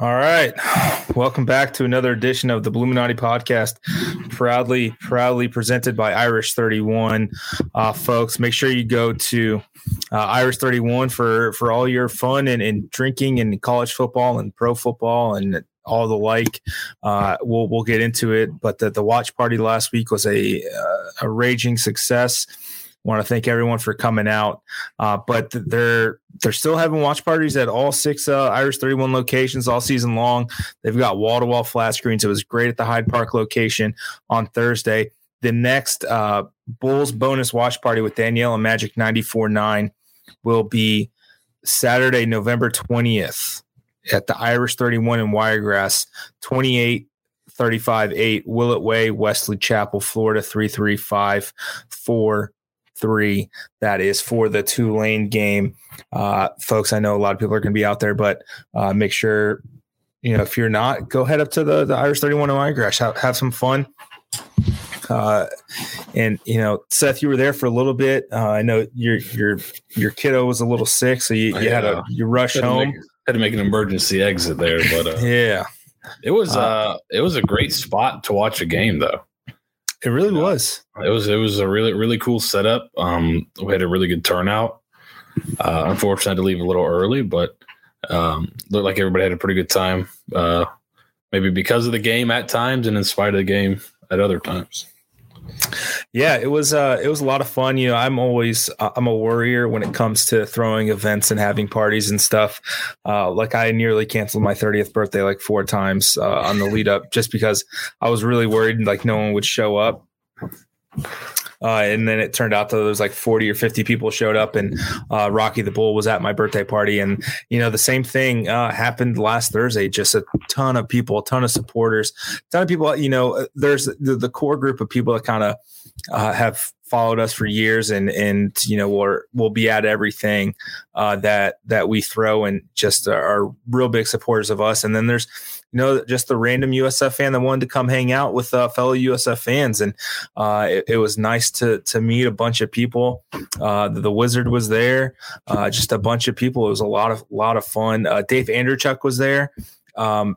All right. Welcome back to another edition of the Bulluminati podcast. Proudly, proudly presented by Irish 31. Uh, folks, make sure you go to uh, Irish 31 for, for all your fun and, and drinking and college football and pro football and all the like. Uh, we'll, we'll get into it. But the, the watch party last week was a, uh, a raging success want to thank everyone for coming out. Uh, but they're they're still having watch parties at all six uh, Irish 31 locations all season long. They've got wall to wall flat screens. It was great at the Hyde Park location on Thursday. The next uh, Bulls bonus watch party with Danielle and Magic 94.9 will be Saturday, November 20th at the Irish 31 in Wiregrass, 28 35 8 Willett Way, Wesley Chapel, Florida 335 three. That is for the Tulane game. Uh, folks, I know a lot of people are going to be out there, but uh, make sure, you know, if you're not, go head up to the, the Irish 31 in Wiregrass, have, have some fun. Uh, and you know, Seth, you were there for a little bit. Uh, I know your your your kiddo was a little sick, so you, you had a you rush had home. make, had to make an emergency exit there, but uh, yeah, it was uh, it was a great spot to watch a game, though. It really Yeah. was. It was it was a really really cool setup. Um, we had a really good turnout. Uh, unfortunately, I had to leave a little early, but um, looked like everybody had a pretty good time. Uh, maybe because of the game at times, and in spite of the game at other times. Yeah, it was uh it was a lot of fun. You know, I'm always uh, I'm a worrier when it comes to throwing events and having parties and stuff. Uh like I nearly canceled my 30th birthday like four times uh, on the lead up just because I was really worried like no one would show up. Uh, and then it turned out that there was like 40 or 50 people showed up and uh, Rocky the Bull was at my birthday party. And, you know, the same thing uh, happened last Thursday. Just a ton of people, a ton of supporters, a ton of people, you know, there's the, the core group of people that kind of uh, have followed us for years and and you know we're we'll be at everything uh, that that we throw and just are real big supporters of us and then there's you know just the random USF fan that wanted to come hang out with uh, fellow USF fans. And uh, it, it was nice to to meet a bunch of people. Uh, the Wizard was there. Uh, just a bunch of people. It was a lot of lot of fun. Uh, Dave Andreychuk was there. Um,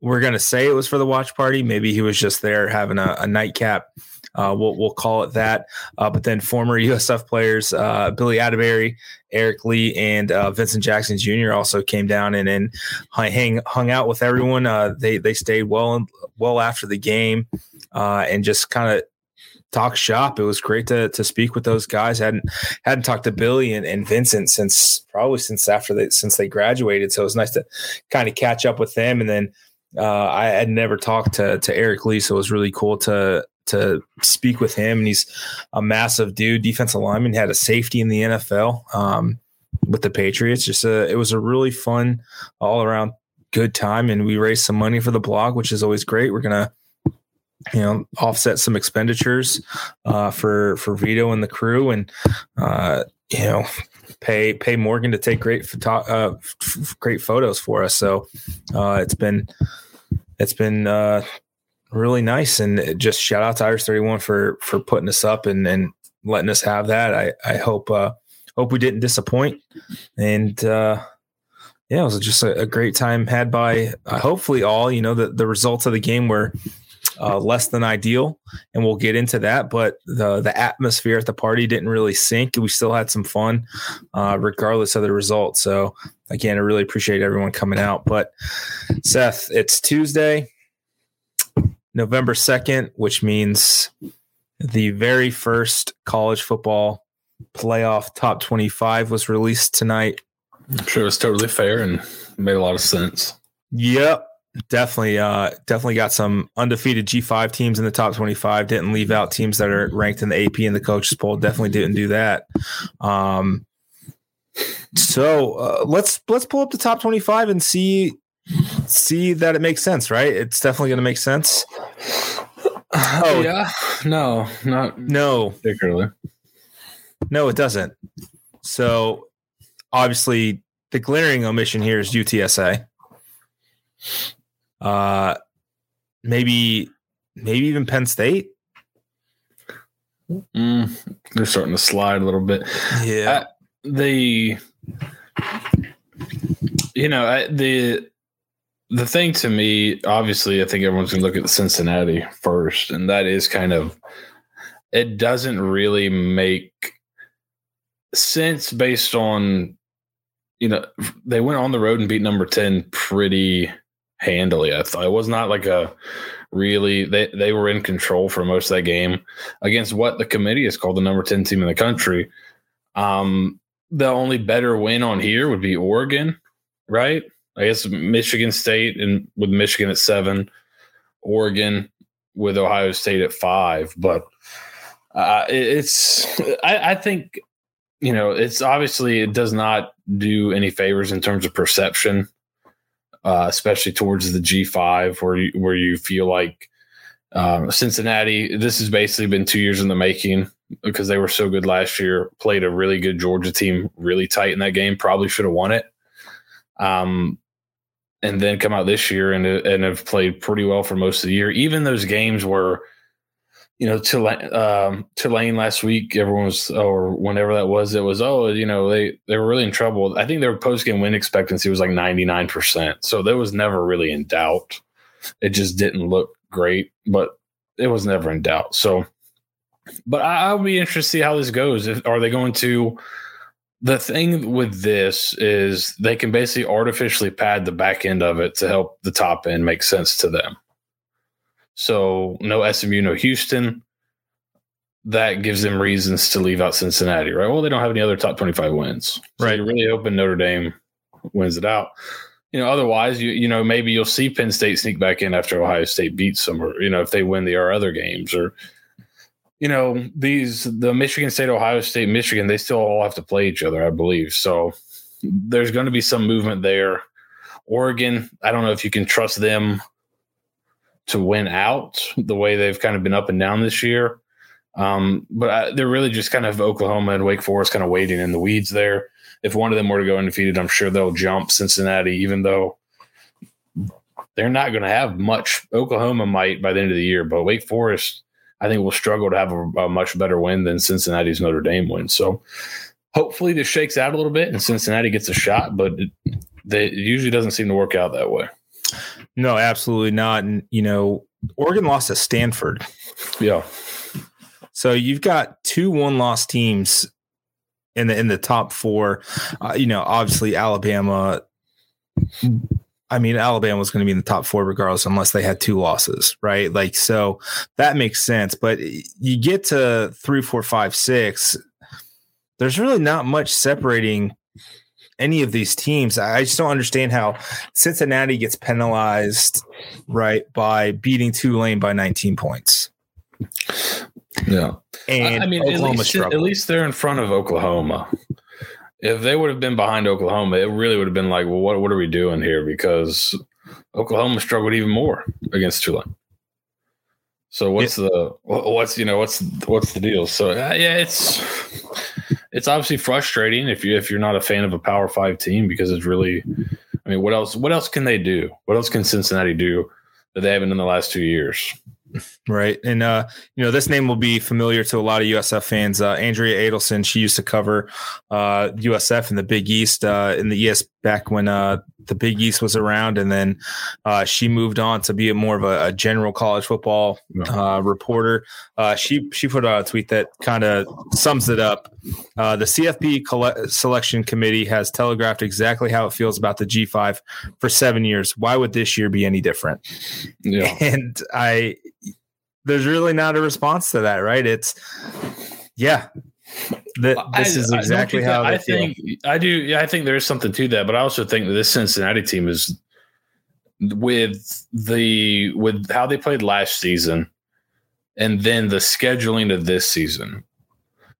we're gonna say it was for the watch party. Maybe he was just there having a, a nightcap uh, we'll we'll call it that. Uh, but then former USF players uh, Billy Atterbury, Eric Lee, and uh, Vincent Jackson Jr. also came down and and hang hung out with everyone. Uh, they they stayed well well after the game uh, and just kind of talk shop. It was great to to speak with those guys. hadn't hadn't talked to Billy and, and Vincent since probably since after they since they graduated. So it was nice to kind of catch up with them. And then uh, I had never talked to to Eric Lee, so it was really cool to to speak with him. And he's a massive dude, defensive lineman, had a safety in the NFL um, with the Patriots. Just a, it was a really fun, all around good time. And we raised some money for the blog, which is always great. We're gonna, you know, offset some expenditures uh, for for Vito and the crew, and uh, you know, pay pay Morgan to take great photo, uh, f- great photos for us. So uh, it's been it's been uh, really nice and just shout out to Irish 31 for for putting us up and and letting us have that. I I hope uh hope we didn't disappoint and uh yeah, it was just a, a great time had by uh, hopefully all. You know, the, the results of the game were uh, less than ideal, and we'll get into that. But the the atmosphere at the party didn't really sink. We still had some fun, uh, regardless of the result. So again, I really appreciate everyone coming out. But Seth, it's Tuesday. November 2nd, which means the very first college football playoff top 25 was released tonight. I'm sure it was totally fair and made a lot of sense. Yep. Definitely, uh, definitely got some undefeated G5 teams in the top 25. Didn't leave out teams that are ranked in the AP and the coaches poll. Definitely didn't do that. Um, so uh, let's let's pull up the top 25 and see see that it makes sense, right? It's definitely going to make sense. Oh yeah, no, not No, particularly. No, it doesn't. So obviously the glaring omission here is UTSA. Uh maybe maybe even Penn State. Mm, they're starting to slide a little bit. Yeah. the you know I- the the thing to me, obviously, I think everyone's going to look at Cincinnati first, and that is kind of it doesn't really make sense based on you know they went on the road and beat number 10 pretty handily. I thought it was not like a really they, they were in control for most of that game against what the committee is called the number 10 team in the country. Um the only better win on here would be oregon right i guess michigan state and with michigan at seven oregon with ohio state at five but uh, it's I, I think you know it's obviously it does not do any favors in terms of perception, uh, especially towards the G5 where you, where you feel like um, Cincinnati. This has basically been two years in the making because they were so good last year. Played a really good Georgia team, really tight in that game. Probably should have won it. Um, and then come out this year and and have played pretty well for most of the year. Even those games where you know, Tulane, um, Tulane last week, everyone was, or whenever that was, it was, oh, you know, they, they were really in trouble. I think their post game win expectancy was like 99%. So that was never really in doubt. It just didn't look great, but it was never in doubt. So, but I, will be interested to see how this goes. If, are they going to, the thing with this is they can basically artificially pad the back end of it to help the top end make sense to them. So no SMU, no Houston. That gives them reasons to leave out Cincinnati, right? Well, they don't have any other top 25 wins. So right. Really hoping Notre Dame wins it out. You know, otherwise, you you know, maybe you'll see Penn State sneak back in after Ohio State beats them, or you know, if they win the other games, or you know, these the Michigan State, Ohio State, Michigan, they still all have to play each other, I believe. So there's going to be some movement there. Oregon, I don't know if you can trust them to win out the way they've kind of been up and down this year. Um, but I, they're really just kind of Oklahoma and Wake Forest kind of waiting in the weeds there. If one of them were to go undefeated, I'm sure they'll jump Cincinnati, even though they're not going to have much. Oklahoma might by the end of the year, but Wake Forest, I think, we'll struggle to have a, a much better win than Cincinnati's Notre Dame win. So hopefully this shakes out a little bit and Cincinnati gets a shot, but it, they, it usually doesn't seem to work out that way. No, absolutely not. And you know, Oregon lost to Stanford. Yeah. So you've got two one-loss teams in the in the top four. Uh, you know, obviously Alabama. I mean, Alabama was going to be in the top four regardless, unless they had two losses, right? Like, so that makes sense. But you get to three, four, five, six. There's really not much separating any of these teams. I just don't understand how Cincinnati gets penalized, right, by beating Tulane by 19 points. Yeah, and I mean, Oklahoma at least, at least they're in front of Oklahoma. If they would have been behind Oklahoma, it really would have been like, well, what what are we doing here? Because Oklahoma struggled even more against Tulane. So what's yeah. the what's you know what's what's the deal? So uh, yeah, it's it's obviously frustrating if you if you're not a fan of a Power Five team because it's really, I mean, what else? What else can they do? What else can Cincinnati do that they haven't in the last two years? Right. And, uh, you know, this name will be familiar to a lot of USF fans. Uh, Andrea Adelson, she used to cover uh, USF in the Big East uh, in the ES back when uh, the Big East was around. And then uh, she moved on to be a more of a, a general college football uh, reporter. Uh, she, she put out a tweet that kind of sums it up. Uh, the CFP selection committee has telegraphed exactly how it feels about the G5 for seven years. Why would this year be any different? Yeah. And I, there's really not a response to that, right? It's yeah. That this I, is exactly how I think I do. Yeah, I think there is something to that, but I also think that this Cincinnati team is with the with how they played last season, and then the scheduling of this season,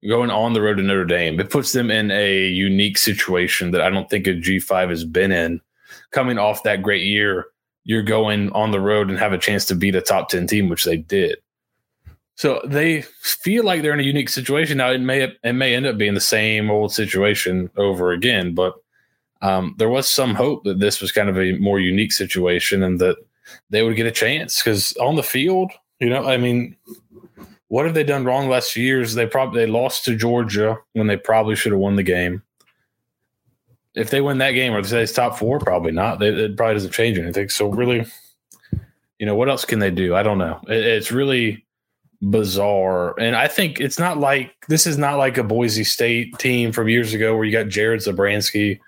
going on the road to Notre Dame, it puts them in a unique situation that I don't think a G five has been in. Coming off that great year, you're going on the road and have a chance to beat a top 10 team, which they did. So they feel like they're in a unique situation. Now it may it may end up being the same old situation over again, but um, there was some hope that this was kind of a more unique situation and that they would get a chance because on the field, you know, I mean, what have they done wrong last years? They probably they lost to Georgia when they probably should have won the game. if they win that game, or they say it's top four, probably not. They, it probably doesn't change anything. So really, you know, what else can they do? I don't know. It, it's really bizarre, and I think it's not like this is not like a Boise State team from years ago where you got Jared Zabransky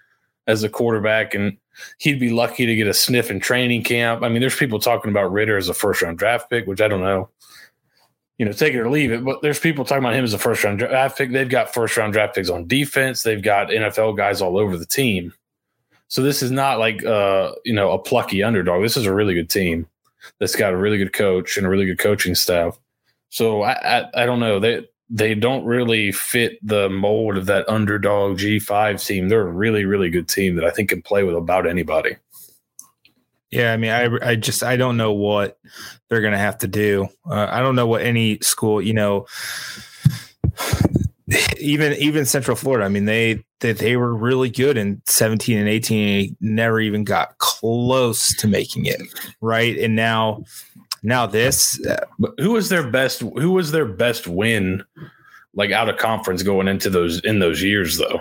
as a quarterback, and he'd be lucky to get a sniff in training camp. I mean, there's people talking about Ridder as a first round draft pick, which I don't know you know, take it or leave it. But there's people talking about him as a first round draft pick. They've got first round draft picks on defense. They've got NFL guys all over the team. So this is not like uh, you know, a plucky underdog. This is a really good team that's got a really good coach and a really good coaching staff. So I I, I don't know. They they don't really fit the mold of that underdog G5 team. They're a really, really good team that I think can play with about anybody. Yeah, I mean, I I just I don't know what they're to have to do. Uh, I don't know what any school, you know, even even Central Florida. I mean, they they, they were really good in 17 and 18 and never even got close to making it, right? And now now this who was their best who was their best win like out of conference going into those in those years though.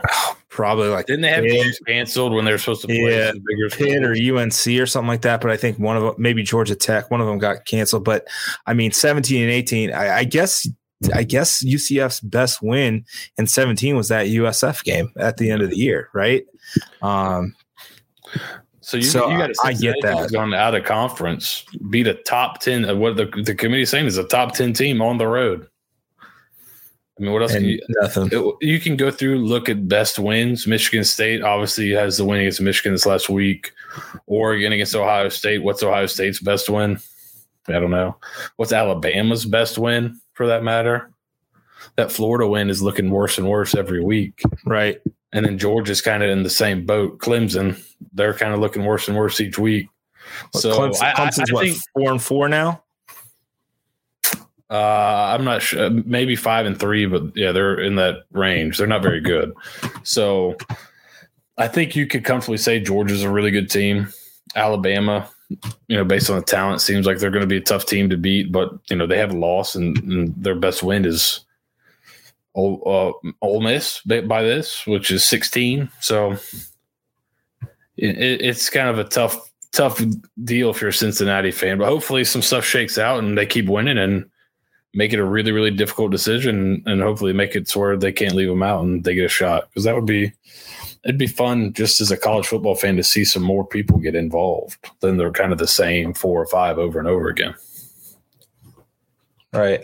Probably like didn't they have games canceled when they were supposed to play yeah, bigger Pitt or UNC or something like that? But I think one of them, maybe Georgia Tech, one of them got canceled. But I mean, seventeen and eighteen, I, I guess. I guess UCF's best win in 17 was that USF game at the end of the year, right? Um, so you, so you got to I get that gone out of conference, beat a top 10. What the, the committee saying is a top 10 team on the road. I mean, what else? Can you, nothing. It, you can go through, look at best wins. Michigan State obviously has the win against Michigan this last week. Oregon against Ohio State. What's Ohio State's best win? I don't know. What's Alabama's best win for that matter? That Florida win is looking worse and worse every week. Right. And then Georgia's kind of in the same boat. Clemson, they're kind of looking worse and worse each week. So Clemson, Clemson's I, I what, think, four and four now? Uh, I'm not sure. Maybe five and three, but yeah, they're in that range. They're not very good. So I think you could comfortably say Georgia's a really good team. Alabama, you know, based on the talent, seems like they're going to be a tough team to beat. But you know, they have a loss, and, and their best win is Ole, uh, Ole Miss by this, which is 16. So it, it's kind of a tough, tough deal if you're a Cincinnati fan. But hopefully, some stuff shakes out and they keep winning and make it a really really difficult decision and hopefully make it to where they can't leave them out and they get a shot because that would be it'd be fun just as a college football fan to see some more people get involved than they're kind of the same four or five over and over again right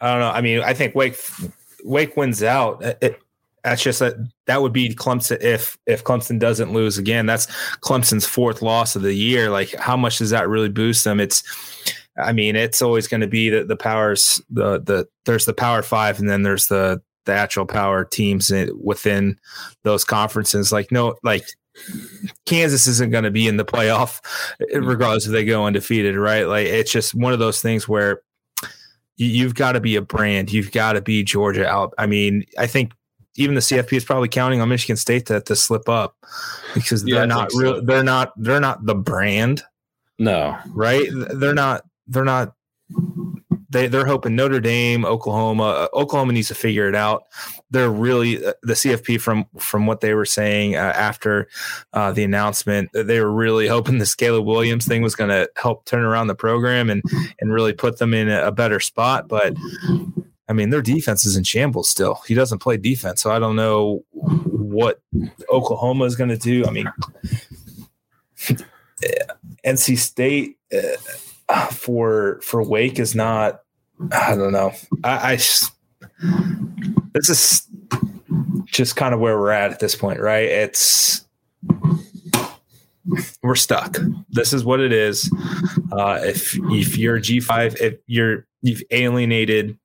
I don't know i mean i think wake wake wins out it, that's just that that would be Clemson if if Clemson doesn't lose again. That's Clemson's fourth loss of the year. Like how much does that really boost them? It's I mean, it's always going to be the, the powers, the, the, there's the power five and then there's the, the actual power teams within those conferences. Like, no, like Kansas isn't going to be in the playoff regardless if they go undefeated, right? Like, it's just one of those things where you, have got to be a brand. You've got to be Georgia out. I mean, I think even the CFP is probably counting on Michigan State to, to slip up because they're yeah, not real. So. They're not. They're not the brand. No, right? They're not they're not they they're hoping Notre Dame, Oklahoma, uh, Oklahoma needs to figure it out. They're really uh, the CFP from from what they were saying uh, after uh, the announcement. They were really hoping the Caleb Williams thing was going to help turn around the program and and really put them in a, a better spot. But I mean, their defense is in shambles still. He doesn't play defense, so I don't know what Oklahoma is going to do. I mean, NC State. Uh, for for Wake is not. I don't know. I, I this is just kind of where we're at at this point, right? It's we're stuck. This is what it is. Uh, if if you're G five, if you're you've alienated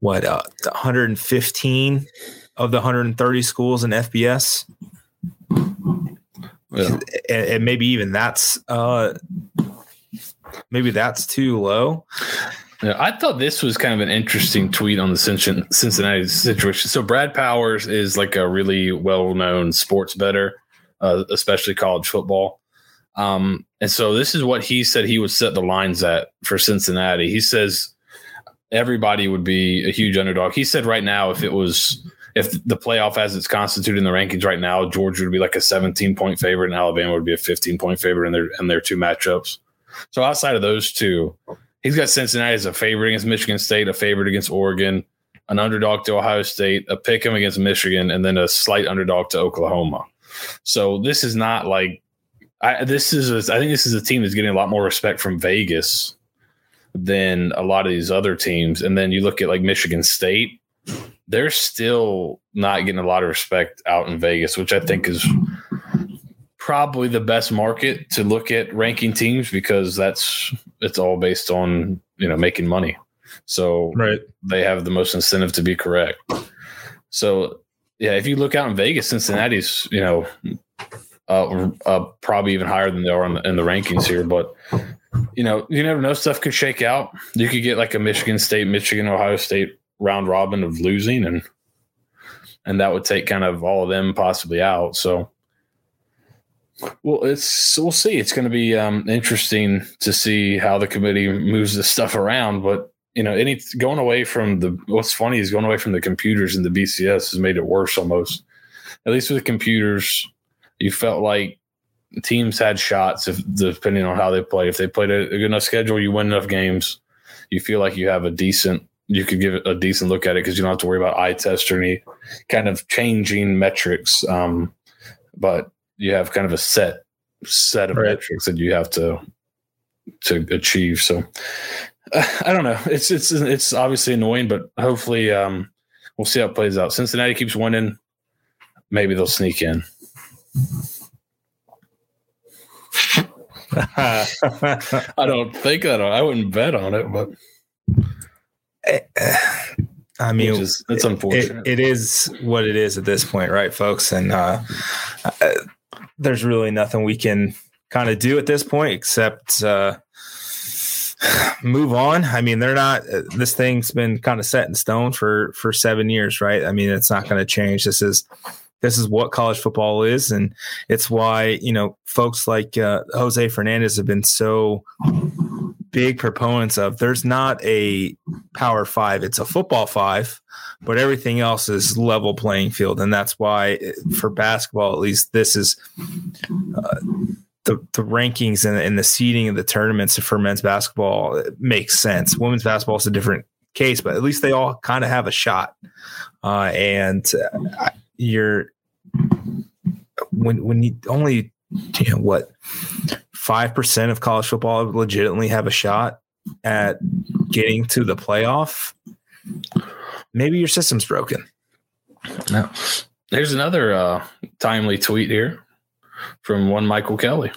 what uh, 115 of the 130 schools in FBS, yeah. and, and maybe even that's uh, maybe that's too low. Yeah, I thought this was kind of an interesting tweet on the Cincinnati situation. So Brad Powers is like a really well-known sports better, uh, especially college football. Um, and so this is what he said he would set the lines at for Cincinnati. He says everybody would be a huge underdog. He said right now, if it was if the playoff as it's constituted in the rankings right now, Georgia would be like a 17 point favorite, and Alabama would be a 15 point favorite in their in their two matchups. So outside of those two, he's got Cincinnati as a favorite against Michigan State, a favorite against Oregon, an underdog to Ohio State, a pick 'em against Michigan, and then a slight underdog to Oklahoma. So this is not like I this is a, I think this is a team that's getting a lot more respect from Vegas than a lot of these other teams. And then you look at like Michigan State, they're still not getting a lot of respect out in Vegas, which I think is probably the best market to look at ranking teams because that's it's all based on you know making money. So Right. they have the most incentive to be correct. So yeah, if you look out in Vegas, Cincinnati's you know uh, uh, probably even higher than they are in the, in the rankings here, but you know you never know. Stuff could shake out. You could get like a Michigan State, Michigan, Ohio State round robin of losing, and and that would take kind of all of them possibly out. So. Well, it's we'll see. It's going to be um, interesting to see how the committee moves this stuff around. But you know, any going away from the what's funny is going away from the computers and the BCS has made it worse almost. At least with the computers, you felt like teams had shots if depending on how they play. If they played a, a good enough schedule, you win enough games, you feel like you have a decent you could give it a decent look at it because you don't have to worry about eye test or any kind of changing metrics. Um, but you have kind of a set set of Right. metrics that you have to to achieve. So uh, I don't know. It's it's it's obviously annoying, but hopefully um, we'll see how it plays out. Cincinnati keeps winning. Maybe they'll sneak in. I don't think that I wouldn't bet on it, but I mean, is, it's it, unfortunate. it is what it is at this point, right, folks? And uh, uh, there's really nothing we can kind of do at this point except uh, move on. I mean, they're not. uh, This thing's been kind of set in stone for for seven years, right? I mean, it's not going to change. This is this is what college football is, and it's why you know folks like uh, Jose Fernandez have been so big proponents of. There's not a power five; it's a football five but everything else is level playing field and that's why for basketball at least this is uh, the, the rankings and, and the seeding of the tournaments for men's basketball makes sense women's basketball is a different case but at least they all kind of have a shot uh, and uh, you're when when you only you know what five percent of college football legitimately have a shot at getting to the playoff maybe your system's broken. No. There's another uh, timely tweet here from one Michael Kelly.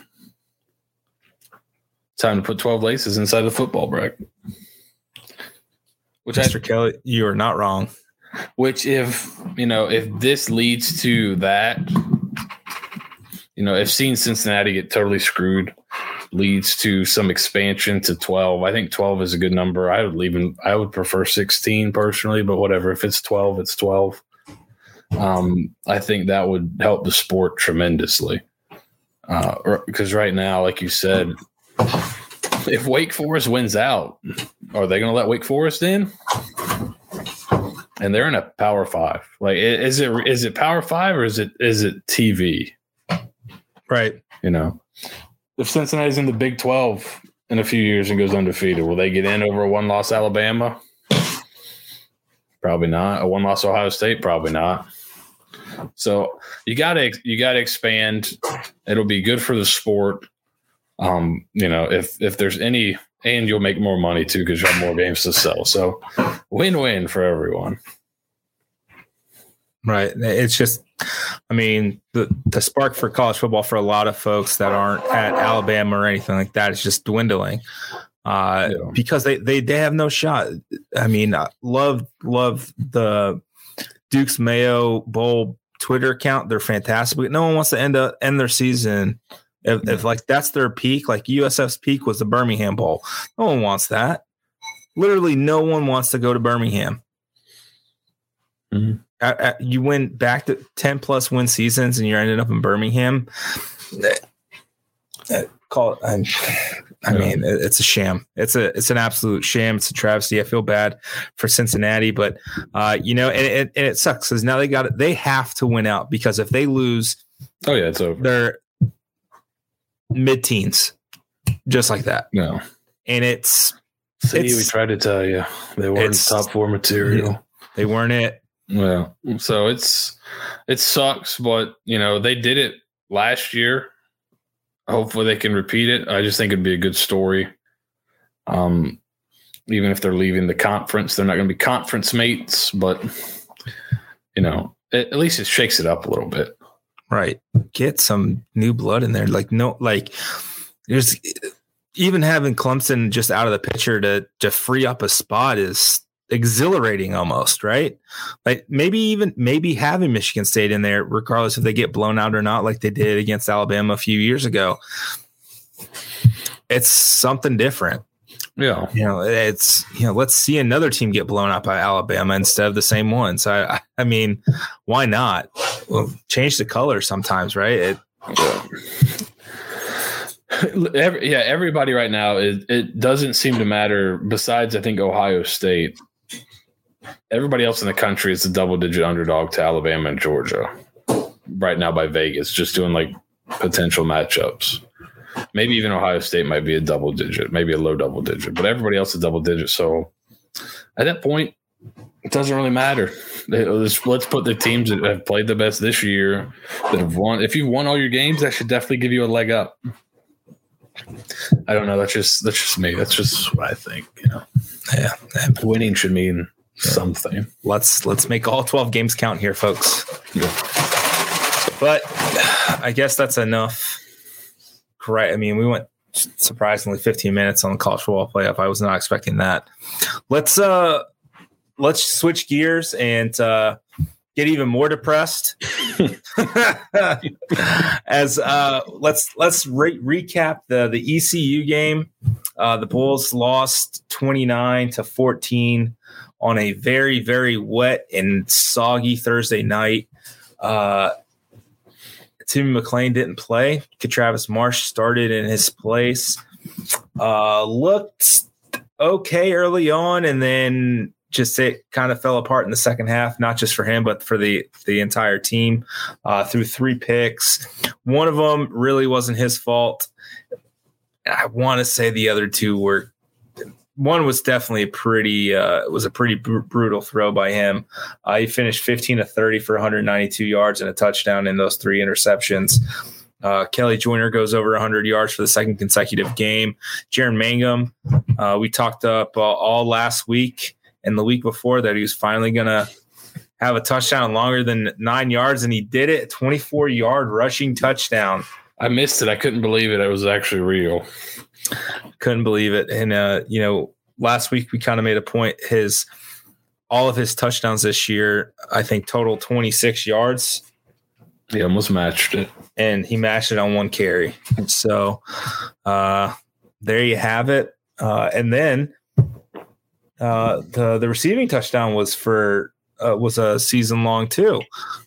Time to put 12 laces inside the football bracket. Which I, Mr. Kelly, you are not wrong. which if you know if this leads to that, you know, if seeing Cincinnati get totally screwed leads to some expansion to 12, I think 12 is a good number. I would even I would prefer 16 personally, but whatever. If it's 12, it's 12. Um, I think that would help the sport tremendously. Because right now, like you said, if Wake Forest wins out, are they going to let Wake Forest in? And they're in a Power Five. Like, is it is it Power Five or is it is it TV? Right. You know, if Cincinnati's in the Big Twelve in a few years and goes undefeated, will they get in over a one loss Alabama? Probably not. A one loss Ohio State? Probably not. So you gotta you gotta expand. It'll be good for the sport. Um, you know, if if there's any and you'll make more money too because you have more games to sell. So win win for everyone. Right. It's just, I mean, the, the spark for college football for a lot of folks that aren't at Alabama or anything like that is just dwindling uh, Yeah. because they, they, they have no shot. I mean, I love, love the Duke's Mayo Bowl Twitter account. They're fantastic. But no one wants to end up, end their season. If, if like that's their peak, like USF's peak was the Birmingham Bowl. No one wants that. Literally, no one wants to go to Birmingham Mhm. Uh, uh, you went back to 10 plus win seasons and you're ending up in Birmingham. Uh, call it, I'm, I mean, it's a sham. It's a it's an absolute sham. It's a travesty. I feel bad for Cincinnati, but uh, you know, and it, and it sucks because now they got it. They have to win out because if they lose, oh yeah, it's over. They're mid teens, just like that. No, and it's see, we tried to tell you they weren't top four material. They weren't it. Well, so it's it sucks, but you know they did it last year hopefully they can repeat it. I just think it'd be a good story. Um, even if they're leaving the conference, they're not going to be conference mates, but you know, at least it shakes it up a little bit. Right. Get some new blood in there. Like no, like there's even having Clemson just out of the picture to to free up a spot is exhilarating almost, right? Like maybe even maybe having Michigan State in there, regardless if they get blown out or not, like they did against Alabama a few years ago. It's something different. Yeah. You know, it's you know, let's see another team get blown out by Alabama instead of the same ones. I I mean, why not? Well, change the color sometimes, right? It, yeah. Every, yeah, everybody right now it, it doesn't seem to matter. Besides, I think Ohio State everybody else in the country is a double digit underdog to Alabama and Georgia right now by Vegas, just doing like potential matchups. Maybe even Ohio State might be a double digit, maybe a low double digit, but everybody else is double digit. So at that point, it doesn't really matter. Let's, let's put the teams that have played the best this year that have won. If you've won all your games, that should definitely give you a leg up. I don't know. That's just that's just me. That's just what I think. You know, yeah. Winning should mean something. Let's let's make all 12 games count here, folks. Yeah. But I guess that's enough. Correct. I mean, we went surprisingly 15 minutes on the college football playoff. I was not expecting that. Let's uh let's switch gears and uh get even more depressed. As uh let's let's re- recap the the ECU game. Uh the Bulls lost 29 to 14 on a very, very wet and soggy Thursday night. Uh, Tim McClain didn't play. Travis Marsh started in his place. Uh, looked okay early on, and then just it kind of fell apart in the second half. Not just for him, but for the the entire team. Uh, through three picks, one of them really wasn't his fault. I want to say the other two were one was definitely a pretty uh, was a pretty br- brutal throw by him. Uh, he finished 15 to 30 for 192 yards and a touchdown in those three interceptions. Uh, Kelley Joiner goes over 100 yards for the second consecutive game. Jaren Mangham, uh, we talked up uh, all last week and the week before that he was finally going to have a touchdown longer than nine yards, and he did it 24 yard rushing touchdown. I missed it. I couldn't believe it. It was actually real. Couldn't believe it. And uh, you know, last week we kind of made a point his all of his touchdowns this year, I think total 26 yards. He almost matched it. And he matched it on one carry. So uh there you have it. Uh and then uh the the receiving touchdown was for uh, was a season long too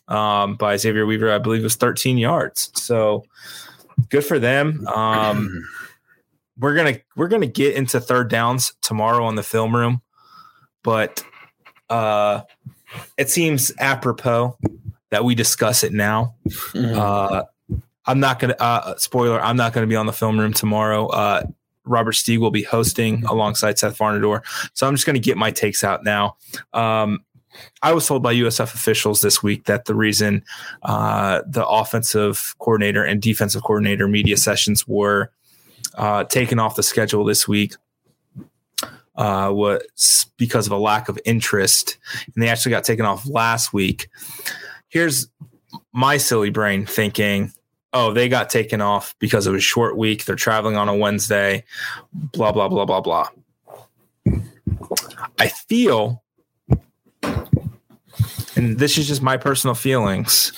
um, by Xavier Weaver. I believe it was 13 yards. So good for them. Um, we're gonna we're gonna get into third downs tomorrow on the film room, but uh, it seems apropos that we discuss it now. Mm-hmm. Uh, I'm not gonna uh, spoiler. I'm not gonna be on the film room tomorrow. Uh, Robert Stieg will be hosting alongside Seth Varnador, so I'm just gonna get my takes out now. Um, I was told by USF officials this week that the reason uh, the offensive coordinator and defensive coordinator media sessions were uh, taken off the schedule this week uh, was because of a lack of interest, and they actually got taken off last week. Here's my silly brain thinking, oh, they got taken off because it was short week. They're traveling on a Wednesday, blah, blah, blah, blah, blah. I feel, and this is just my personal feelings,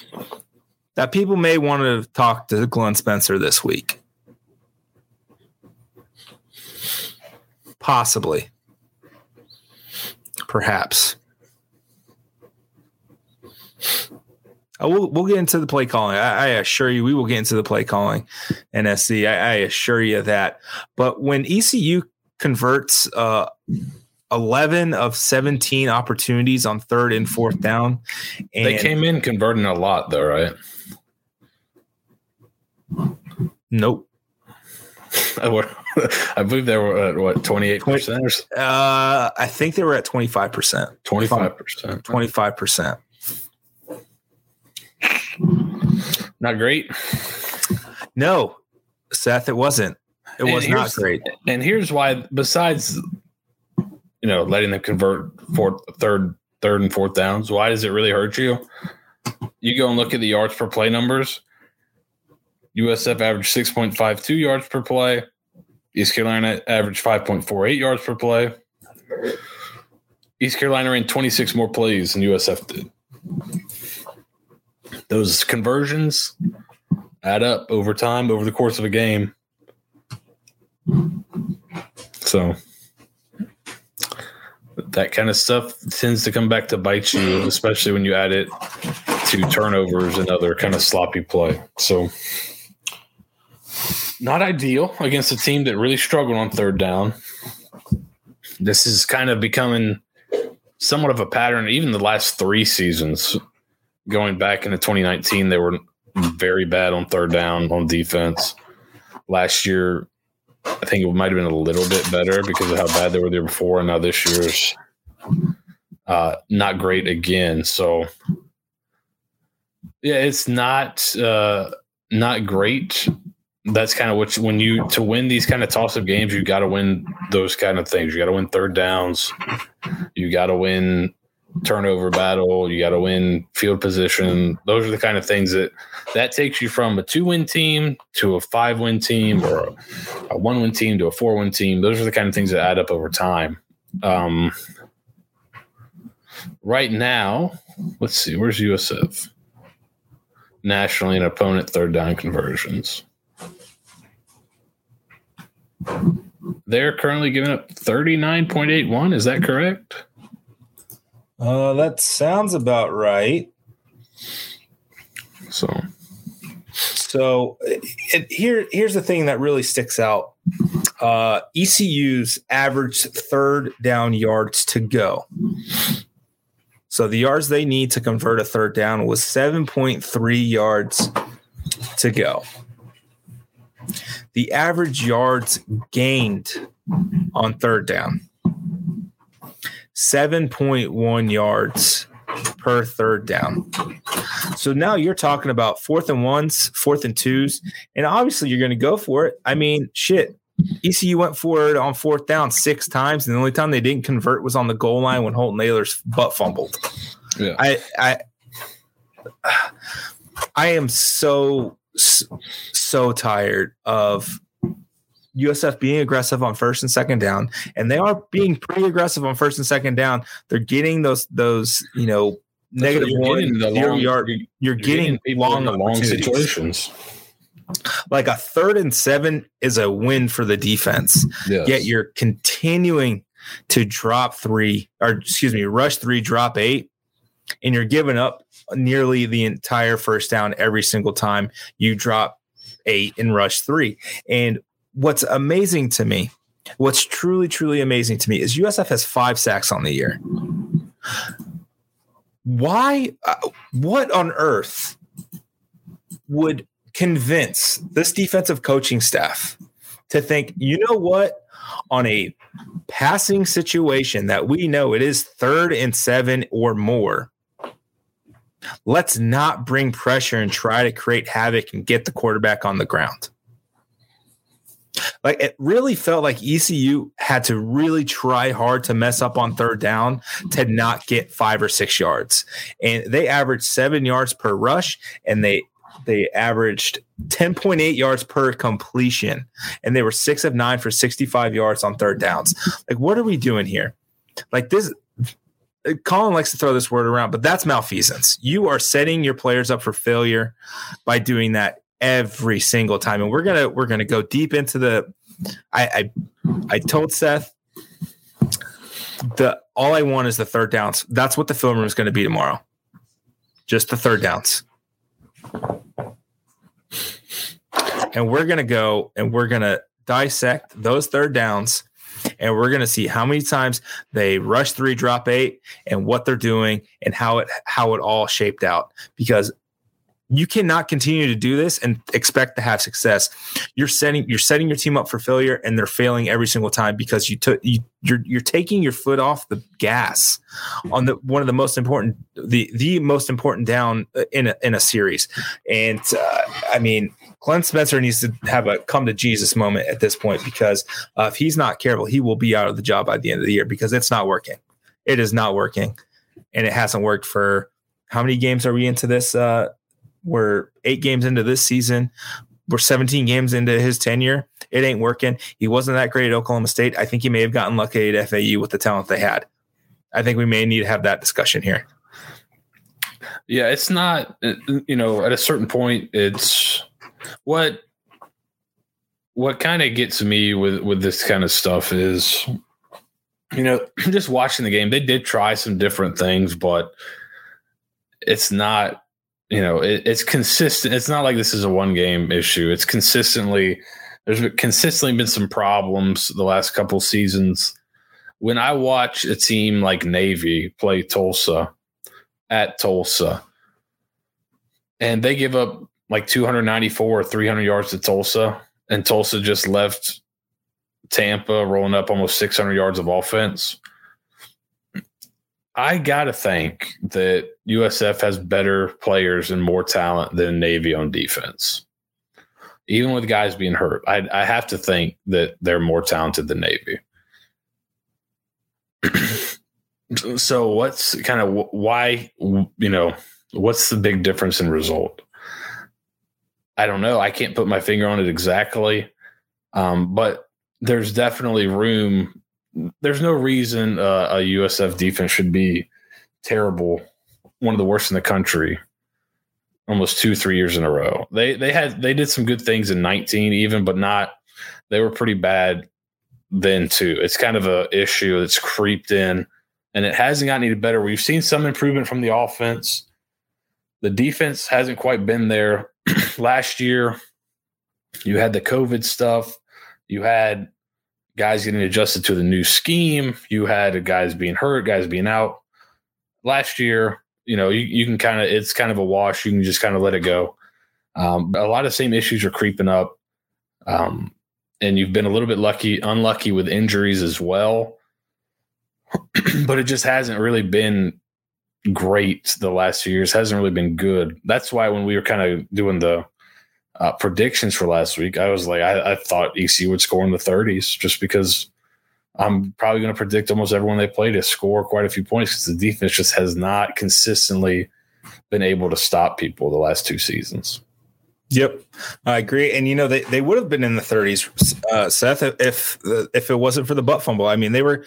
that people may want to talk to Glenn Spencer this week. Possibly. Perhaps. Oh, we'll we'll get into the play calling. I, I, assure you, we will get into the play calling. NSC, I, I assure you that. But when ECU converts uh, eleven of seventeen opportunities on third and fourth down, and they came in converting a lot, though, right? Nope. I believe they were at what twenty eight percent. Uh, I think they were at twenty five percent. Twenty five percent. Twenty five percent. Not great. No, Seth, it wasn't. It and was not great. And here's why. Besides, you know, letting them convert fourth, third, third, and fourth downs, why does it really hurt you? You go and look at the yards per play numbers. USF averaged 6.52 yards per play. East Carolina averaged 5.48 yards per play. East Carolina ran 26 more plays than USF did. Those conversions add up over time, over the course of a game. So that kind of stuff tends to come back to bite you, especially when you add it to turnovers and other kind of sloppy play. So not ideal against a team that really struggled on third down. This is kind of becoming somewhat of a pattern, even the last three seasons. Going back into 2019, they were very bad on third down on defense. Last year, I think it might have been a little bit better because of how bad they were there before, and now this year's uh, not great again. So, yeah, it's not uh, not great that's kind of what you, when you to win these kind of toss up games, you got to win those kind of things. You got to win third downs. You got to win turnover battle. You got to win field position. Those are the kind of things that that takes you from a two win team to a five win team or a, a one win team to a four win team. Those are the kind of things that add up over time. Um, right now, let's see, where's USF? Nationally, an opponent third down conversions. They're currently giving up 39.81. Is that correct? Uh, that sounds about right. So, so here, here's the thing that really sticks out. Uh, ECU's average third down yards to go. So the yards they need to convert a third down was 7.3 yards to go the average yards gained on third down 7.1 yards per third down. So now you're talking about fourth and ones, fourth and twos, and obviously you're going to go for it. I mean, shit. ECU went for it on fourth down six times, and the only time they didn't convert was on the goal line when Holton Ahlers' butt fumbled. Yeah. I I I am so so tired of USF being aggressive on first and second down, and they are being pretty aggressive on first and second down. They're getting those those you know negative one long, yard. You're, you're getting, getting long long situations. Like a third and seven is a win for the defense. Yes. Yet you're continuing to drop three, or excuse me, rush three, drop eight, and you're giving up nearly the entire first down every single time you drop eight and rush three. And what's amazing to me, what's truly, truly amazing to me is USF has five sacks on the year. Why? Uh, what on earth would convince this defensive coaching staff to think, you know what, on a passing situation that we know it is third and seven or more, let's not bring pressure and try to create havoc and get the quarterback on the ground. Like it really felt like ECU had to really try hard to mess up on third down to not get five or six yards. And they averaged seven yards per rush and they they averaged 10.8 yards per completion and they were six of nine for 65 yards on third downs. Like, what are we doing here? Like this Colin likes to throw this word around, but that's malfeasance. You are setting your players up for failure by doing that every single time. And we're gonna we're gonna go deep into the. I I, I told Seth the all I want is the third downs. That's what the film room is going to be tomorrow. just the third downs. And we're going to go and we're going to dissect those third downs and we're going to see how many times they rush three drop eight and what they're doing and how it how it all shaped out because you cannot continue to do this and expect to have success. You're setting you're setting your team up for failure, and they're failing every single time because you took you you're you're taking your foot off the gas on the one of the most important the the most important down in a in a series. And uh, I mean, Glenn Spencer needs to have a come to Jesus moment at this point because uh, if he's not careful, he will be out of the job by the end of the year because it's not working. It is not working, and it hasn't worked for how many games are we into this? Uh, we're eight games into this season. We're 17 games into his tenure. It ain't working. He wasn't that great at Oklahoma State. I think he may have gotten lucky at FAU with the talent they had. I think we may need to have that discussion here. Yeah, it's not, you know, at a certain point, it's what what kind of gets me with with this kind of stuff is you know just watching the game they did try some different things but it's not you know, it, it's consistent. It's not like this is a one game issue. It's consistently there's consistently been some problems the last couple seasons. When I watch a team like Navy play Tulsa at Tulsa, and they give up like 294 or 300 yards to Tulsa, and Tulsa just left Tampa rolling up almost 600 yards of offense. I gotta think that USF has better players and more talent than Navy on defense. Even with guys being hurt, I, I have to think that they're more talented than Navy. so, what's kind of why you know what's the big difference in result? I don't know. I can't put my finger on it exactly, um, but there's definitely room there's no reason uh, a USF defense should be terrible, one of the worst in the country, almost two three years in a row. They they had they did some good things in 19 even, but not. They were pretty bad then too. It's kind of a issue that's creeped in, and it hasn't gotten any better. We've seen some improvement from the offense. The defense hasn't quite been there. Last year, you had the COVID stuff. You had guys getting adjusted to the new scheme. You had guys being hurt, guys being out. Last year, you know, you, you can kind of, it's kind of a wash. You can just kind of let it go. Um, a lot of same issues are creeping up. Um, and you've been a little bit lucky, unlucky with injuries as well. but it just hasn't really been great the last few years, hasn't really been good. That's why when we were kind of doing the uh, predictions for last week, I was like, I, I, thought ECU would score in the 30s just because I'm probably going to predict almost everyone they play to score quite a few points because the defense just has not consistently been able to stop people the last two seasons. Yep, I agree. And you know they, they would have been in the 30s, uh, Seth, if if it wasn't for the butt fumble. I mean, they were.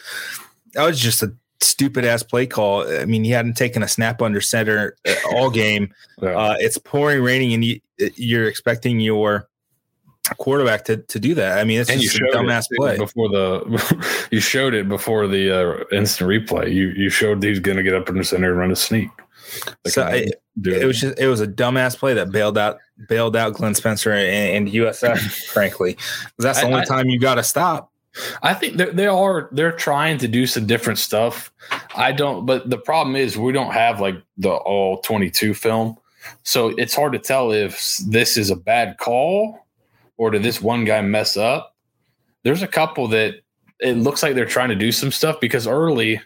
That was just a stupid ass play call. I mean, he hadn't taken a snap under center all game. Yeah. Uh, it's pouring raining, and you, you're expecting your quarterback to, to do that. I mean, it's and just a dumbass play before the you showed it before the uh, instant replay. You you showed he's going to get up in the center and run a sneak. so I, it was just it was a dumbass play that bailed out bailed out Glenn Spencer and, and USF. frankly, that's the I, only I, time you got to stop. I think they are they're trying to do some different stuff. I don't, but the problem is we don't have like the all twenty two film, so it's hard to tell if this is a bad call or did this one guy mess up. There's a couple that it looks like they're trying to do some stuff because early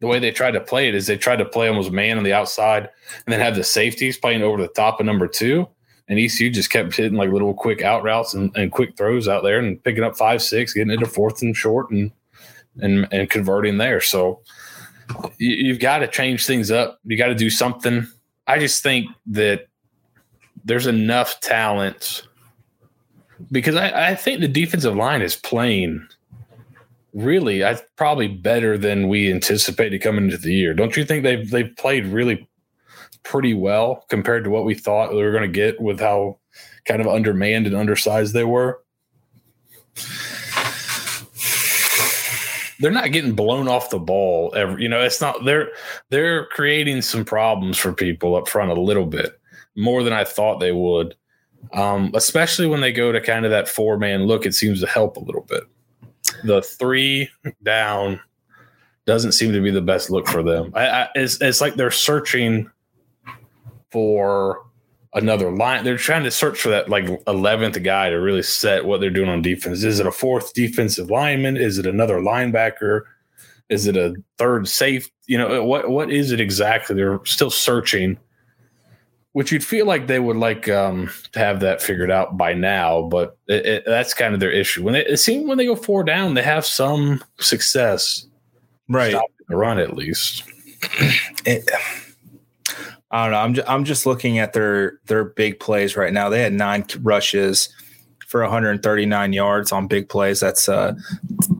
the way they tried to play it is they tried to play almost man on the outside and then have the safeties playing over the top of number two and ECU just kept hitting like little quick out routes and, and quick throws out there and picking up five, six, getting into fourth and short and and and converting there. So you, have got to change things up. You got to do something. I just think that there's enough talent because I, I think the defensive line is playing really I probably better than we anticipated coming into the year. Don't you think they've they've played really pretty well compared to what we thought we were going to get with how kind of undermanned and undersized they were. they're not getting blown off the ball. You know, it's not they're they're creating some problems for people up front a little bit more than I thought they would. Um, especially when they go to kind of that four man look, it seems to help a little bit. The three down doesn't seem to be the best look for them. I, I, it's, it's like they're searching for another line. They're trying to search for that like 11th guy to really set what they're doing on defense. Is it a fourth defensive lineman? Is it another linebacker? Is it a third safe? You know, what what is it exactly? They're still searching which you'd feel like they would like um, to have that figured out by now, but it, it, that's kind of their issue. When they, it seems when they go four down, they have some success, right? the run at least. It, I don't know. I'm just, I'm just looking at their their big plays right now. They had nine rushes for 139 yards on big plays. That's uh,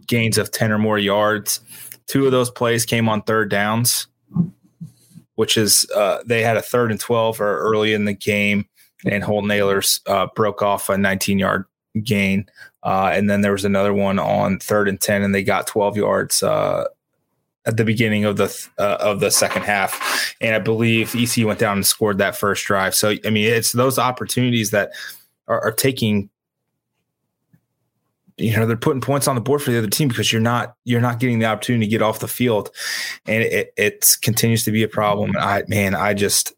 gains of 10 or more yards. Two of those plays came on third downs which is uh, they had a third and 12 or early in the game, and Holton Ahlers uh, broke off a 19 yard gain. Uh, and then there was another one on third and 10, and they got 12 yards uh, at the beginning of the uh, of the second half. And I believe EC went down and scored that first drive. So, I mean, it's those opportunities that are, are taking you know they're putting points on the board for the other team because you're not you're not getting the opportunity to get off the field and it, it continues to be a problem i man i just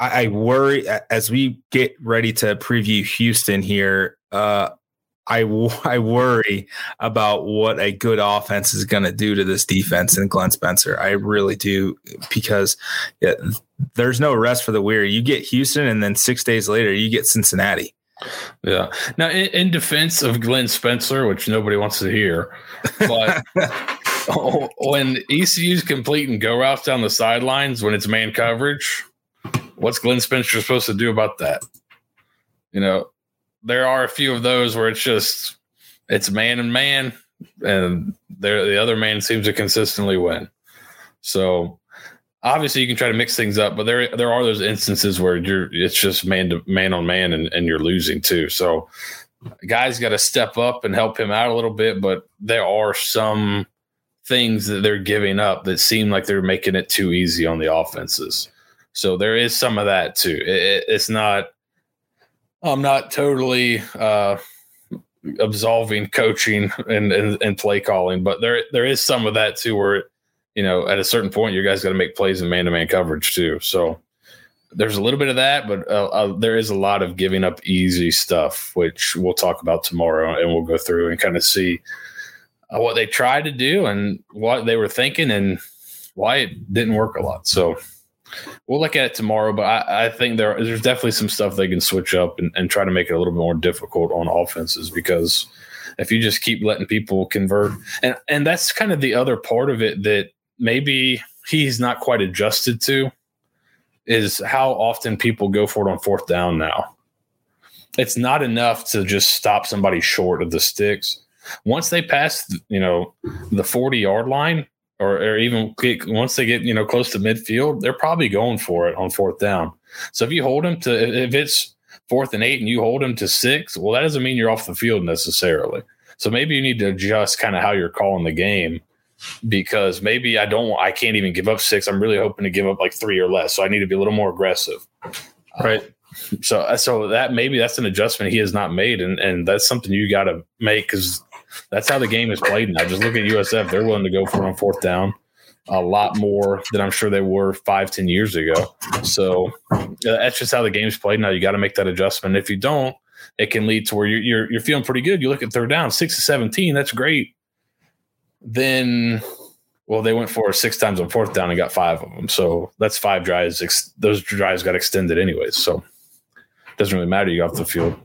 I, I worry as we get ready to preview houston here uh I, I worry about what a good offense is going to do to this defense and Glenn Spencer. I really do because yeah, there's no rest for the weary. You get Houston, and then six days later, you get Cincinnati. Yeah. Now, in, in, defense of Glenn Spencer, which nobody wants to hear, but when ECU's complete and go routes down the sidelines when it's man coverage, what's Glenn Spencer supposed to do about that? You know, there are a few of those where it's just it's man and man, and there the other man seems to consistently win. So obviously you can try to mix things up, but there there are those instances where you're it's just man to man on man and, and you're losing too. So guys got to step up and help him out a little bit, but there are some things that they're giving up that seem like they're making it too easy on the offenses. So there is some of that too. It, it's not. I'm not totally uh, absolving coaching and, and, and play calling, but there there is some of that too, where you know, at a certain point, you guys got to make plays in man to man coverage too. So there's a little bit of that, but uh, uh, there is a lot of giving up easy stuff, which we'll talk about tomorrow and we'll go through and kind of see uh, what they tried to do and what they were thinking and why it didn't work a lot. So we'll look at it tomorrow, but I, I think there, there's definitely some stuff they can switch up and, and try to make it a little bit more difficult on offenses because if you just keep letting people convert and and that's kind of the other part of it that maybe he's not quite adjusted to is how often people go for it on fourth down now. It's not enough to just stop somebody short of the sticks. Once they pass, you know, the 40 yard line, or, or even once they get, you know, close to midfield, they're probably going for it on fourth down. So if you hold them to, if it's fourth and eight and you hold them to six, well, that doesn't mean you're off the field necessarily. So maybe you need to adjust kind of how you're calling the game because maybe I don't I can't even give up six. I'm really hoping to give up like three or less. So I need to be a little more aggressive. Right. Um, so so that maybe that's an adjustment he has not made, and and that's something you got to make because that's how the game is played now. Just look at USF; they're willing to go for on fourth down a lot more than I'm sure they were five ten years ago. So uh, that's just how the game's played now. You got to make that adjustment. If you don't, it can lead to where you're, you're you're feeling pretty good. You look at third down, six to seventeen. That's great then, well, they went for six times on fourth down and got five of them. So that's five drives. Ex- those drives got extended anyways. So it doesn't really matter. You got off the field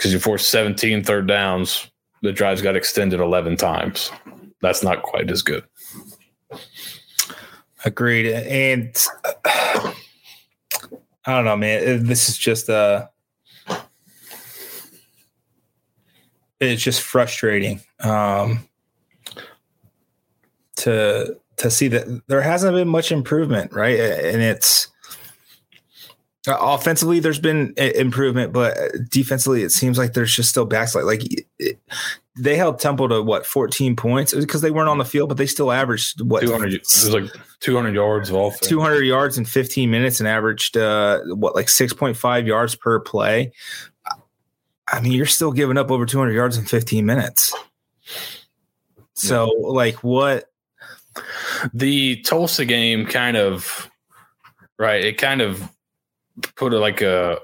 because you forced 17 third downs. The drives got extended 11 times. That's not quite as good. Agreed. And I don't know, man. This is just. Uh, it's just frustrating um, to to see that there hasn't been much improvement, right? And it's uh, offensively there's been improvement, but defensively it seems like there's just still backslide. Like it, they held Temple to what 14 points because they weren't on the field, but they still averaged what 200. It was like 200 yards of offense. 200 yards in 15 minutes and averaged uh, what like 6.5 yards per play. I mean, you're still giving up over 200 yards in 15 minutes. So, yeah. like, what? The Tulsa game kind of, right? It kind of put a, like a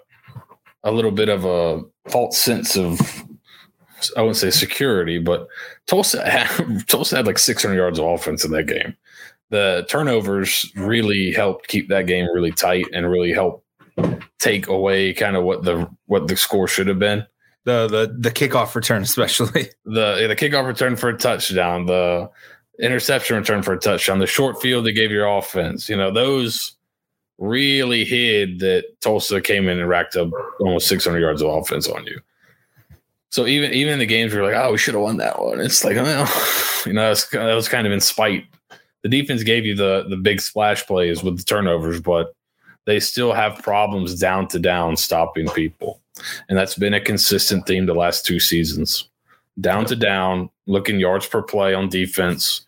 a little bit of a false sense of I wouldn't say security, but Tulsa had, Tulsa had like 600 yards of offense in that game. The turnovers really helped keep that game really tight and really helped take away kind of what the what the score should have been. The the the kickoff return, especially the the kickoff return for a touchdown, the interception return for a touchdown, the short field they gave your offense. You know those really hid that Tulsa came in and racked up almost 600 yards of offense on you. So even even in the games you're like, oh, we should have won that one. It's like, you know, that was kind of in spite. The defense gave you the the big splash plays with the turnovers, but they still have problems down to down stopping people, and that's been a consistent theme the last two seasons. Down to down, looking yards per play on defense.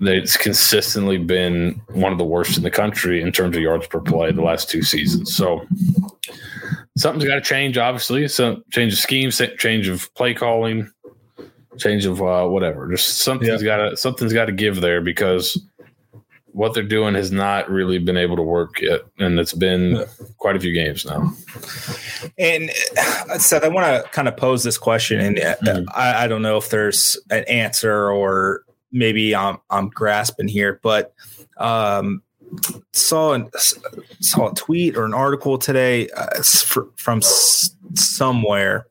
It's consistently been one of the worst in the country in terms of yards per play the last two seasons. So something's got to change. Obviously, some change of scheme, change of play calling, change of uh, whatever. Just something's yeah. got to something's got to give there because what they're doing has not really been able to work yet, and it's been yeah. quite a few games now. And uh, Seth, I want to kind of pose this question, and uh, mm-hmm. I, I, don't know if there's an answer or maybe I'm I'm grasping here, but um, saw an, saw a tweet or an article today uh, from somewhere,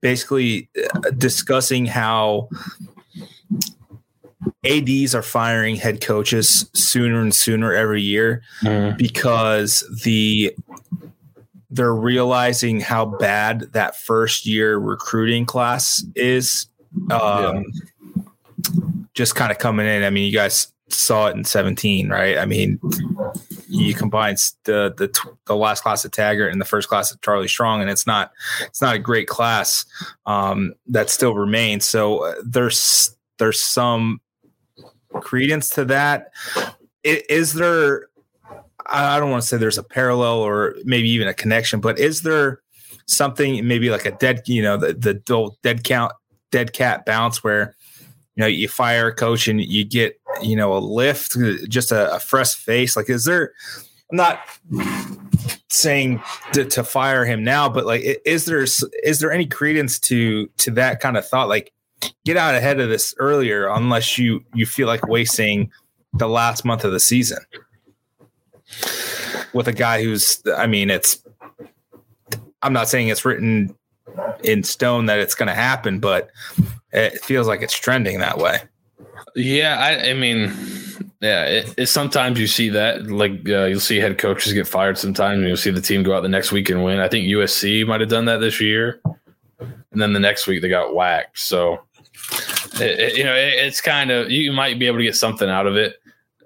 basically uh, discussing how ads are firing head coaches sooner and sooner every year mm. because the they're realizing how bad that first year recruiting class is. Um, yeah. Just kind of coming in. I mean, you guys saw it in 17, right? I mean, you combine the the the last class of Taggart and the first class of Charlie Strong, and it's not it's not a great class um, that still remains. So uh, there's there's some credence to that. Is there? I don't want to say there's a parallel or maybe even a connection, but is there something maybe like a dead, you know, the the dead count, dead cat bounce where you know you fire a coach and you get you know a lift just a, a fresh face. Like is there i'm not saying to, to, fire him now but like is there is there any credence to to that kind of thought? Like get out ahead of this earlier unless you you feel like wasting the last month of the season. With a guy who's i mean it's i'm not saying it's written in stone that it's going to happen but it feels like it's trending that way. Yeah, I, I mean, yeah, it, it, sometimes you see that. Like uh, you'll see head coaches get fired sometimes, and you'll see the team go out the next week and win. I think USC might have done that this year, and then the next week they got whacked. So, it, you know, it's kind of you might be able to get something out of it.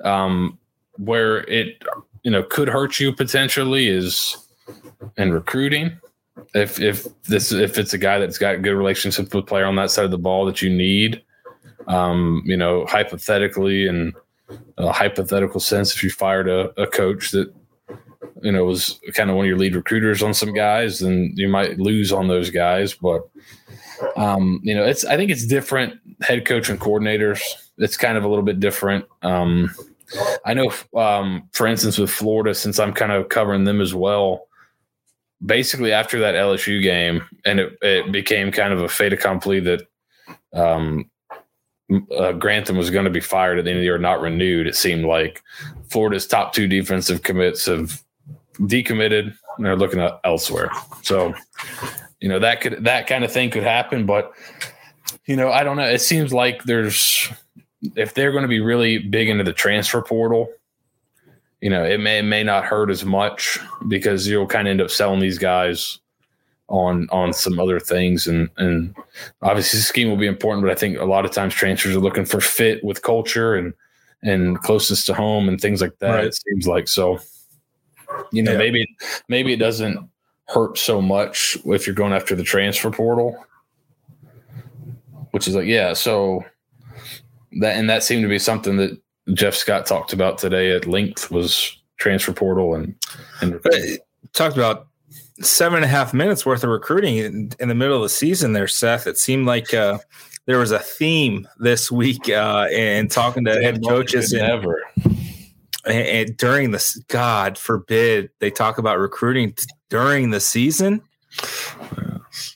Um, where it you know could hurt you potentially is in recruiting if if this if it's a guy that's got good relationships with player on that side of the ball that you need, um, you know, hypothetically and a hypothetical sense, if you fired a, a coach that you know was kind of one of your lead recruiters on some guys, then you might lose on those guys. But um, you know, it's I think it's different head coach and coordinators. It's kind of a little bit different. Um, I know, um, for instance, with Florida, since I'm kind of covering them as well basically after that LSU game, and it, it became kind of a fait accompli that um, uh, Grantham was going to be fired at the end of the year, not renewed. It seemed like Florida's top two defensive commits have decommitted and they're looking elsewhere. So, you know that could that kind of thing could happen, but you know I don't know. It seems like there's if they're going to be really big into the transfer portal you know, it may it may not hurt as much because you'll kind of end up selling these guys on on some other things and and obviously scheme will be important but i think a lot of times transfers are looking for fit with culture and and closest to home and things like that right. it seems like so you know yeah. maybe maybe it doesn't hurt so much if you're going after the transfer portal which is like, yeah, so that and that seemed to be something that Jeff Scott talked about today at length was transfer portal and and talked about seven and a half minutes worth of recruiting in, in the middle of the season there, Seth. It seemed like uh, there was a theme this week uh, in talking to head coaches and, never. And, and during this, God forbid they talk about recruiting t- during the season.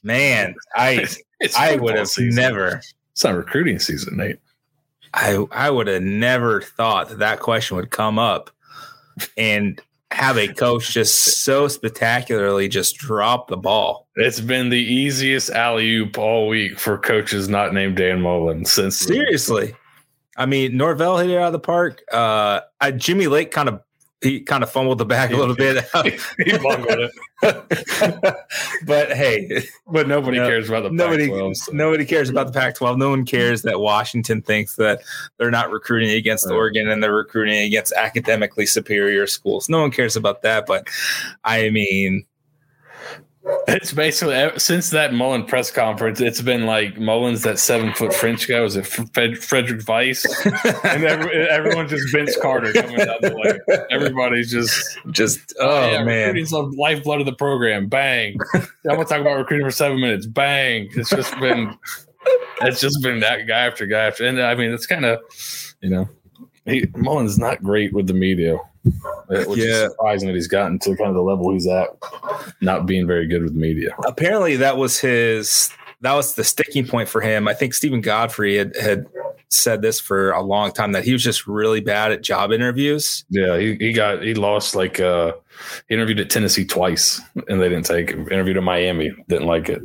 Man, I I would have season. never It's not recruiting season, Nate. I I would have never thought that that question would come up and have a coach just so spectacularly just drop the ball. It's been the easiest alley oop all week for coaches not named Dan Mullen since Seriously. I mean, Norvell hit it out of the park. Uh, I, Jimmy Lake kind of he kind of fumbled the bag a little bit, he bungled it. but hey, But nobody No, cares about the nobody Pac-12, so. nobody cares about the Pac-12. No one cares that Washington thinks that they're not recruiting against Right. Oregon and they're recruiting against academically superior schools. No one cares about that. But I mean, It's basically since that Mullen press conference, it's been like Mullen's that seven foot French guy was it Fred, Frédéric Weis, and every, everyone's just Vince Carter coming down the way. Everybody's just just oh yeah, man, recruiting's the lifeblood of the program. Bang! I'm gonna talk about recruiting for seven minutes. Bang! It's just been it's just been that guy after guy after, and I mean it's kind of you know he, Mullen's not great with the media, which Yeah. is surprising that he's gotten to kind of the level he's at, not being very good with media. apparently that was his that was the sticking point for him. I think Steven Godfrey had, had said this for a long time that he was just really bad at job interviews. Yeah, he, he got he lost like uh he interviewed at Tennessee twice and they didn't take him. Interviewed at Miami, didn't like it.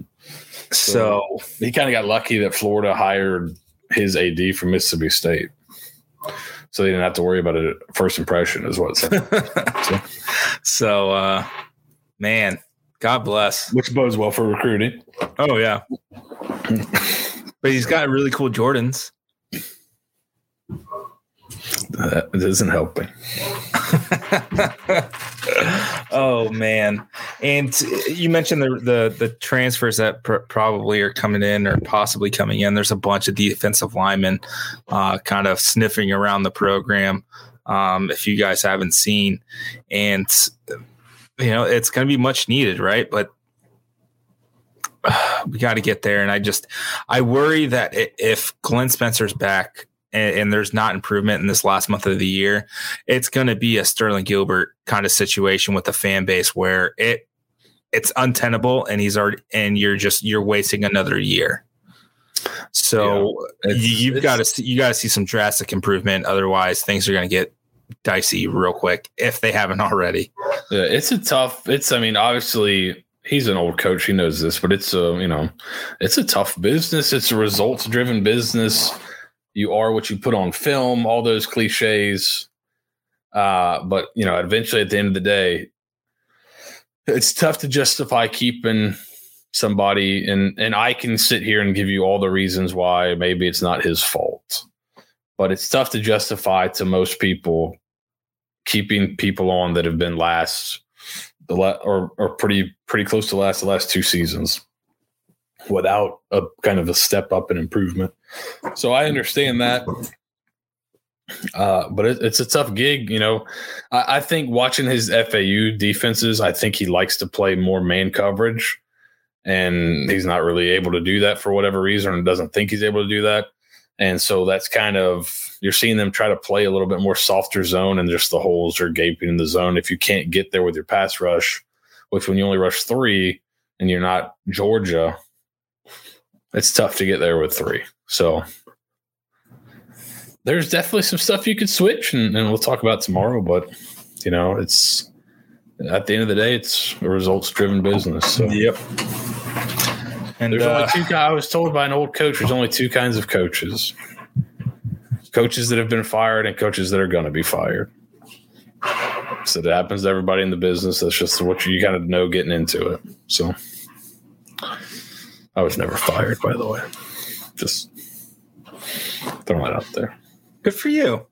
So He kind of got lucky that Florida hired his AD from Mississippi State. So they didn't have to worry about a first impression, is what said. so uh man, God bless. Which bodes well for recruiting. Oh yeah. but he's got really cool Jordans. That isn't helping. oh man! And you mentioned the the, the transfers that pr- probably are coming in or possibly coming in. There's a bunch of defensive linemen uh, kind of sniffing around the program. Um, if you guys haven't seen, and you know it's going to be much needed, right? But we got to get there. And I just I worry that if Glenn Spencer's back and there's not improvement in this last month of the year, it's going to be a Sterling Gilbert kind of situation with the fan base where it it's untenable and he's already and you're just you're wasting another year. So you, you've got to see, you got to see some drastic improvement. Otherwise, things are going to get dicey real quick if they haven't already. Yeah, it's a tough. It's. I mean, obviously, he's an old coach. He knows this, but it's a. You know, it's a tough business. It's a results driven business. You are what you put on film. All those cliches. Uh, but you know, eventually, at the end of the day, it's tough to justify keeping somebody. And and I can sit here and give you all the reasons why maybe it's not his fault, but it's tough to justify to most people keeping people on that have been last the la- or or pretty pretty close to last the last two seasons without a kind of a step up in improvement. So I understand that. Uh, but it, it's a tough gig, you know. I, I think watching his FAU defenses, I think he likes to play more man coverage, and he's not really able to do that for whatever reason, and doesn't think he's able to do that. And so that's kind of you're seeing them try to play a little bit more softer zone, and just the holes are gaping in the zone. If you can't get there with your pass rush, which when you only rush three and you're not Georgia, it's tough to get there with three. So there's definitely some stuff you could switch, and, and we'll talk about tomorrow. But you know, it's at the end of the day, it's a results driven business. So. Yep. And There's uh, only two. I was told by an old coach. There's only two kinds of coaches: coaches that have been fired and coaches that are going to be fired. So that happens to everybody in the business. That's just what you kind of know getting into it. So I was never fired, by the way. Just throwing that out there. Good for you.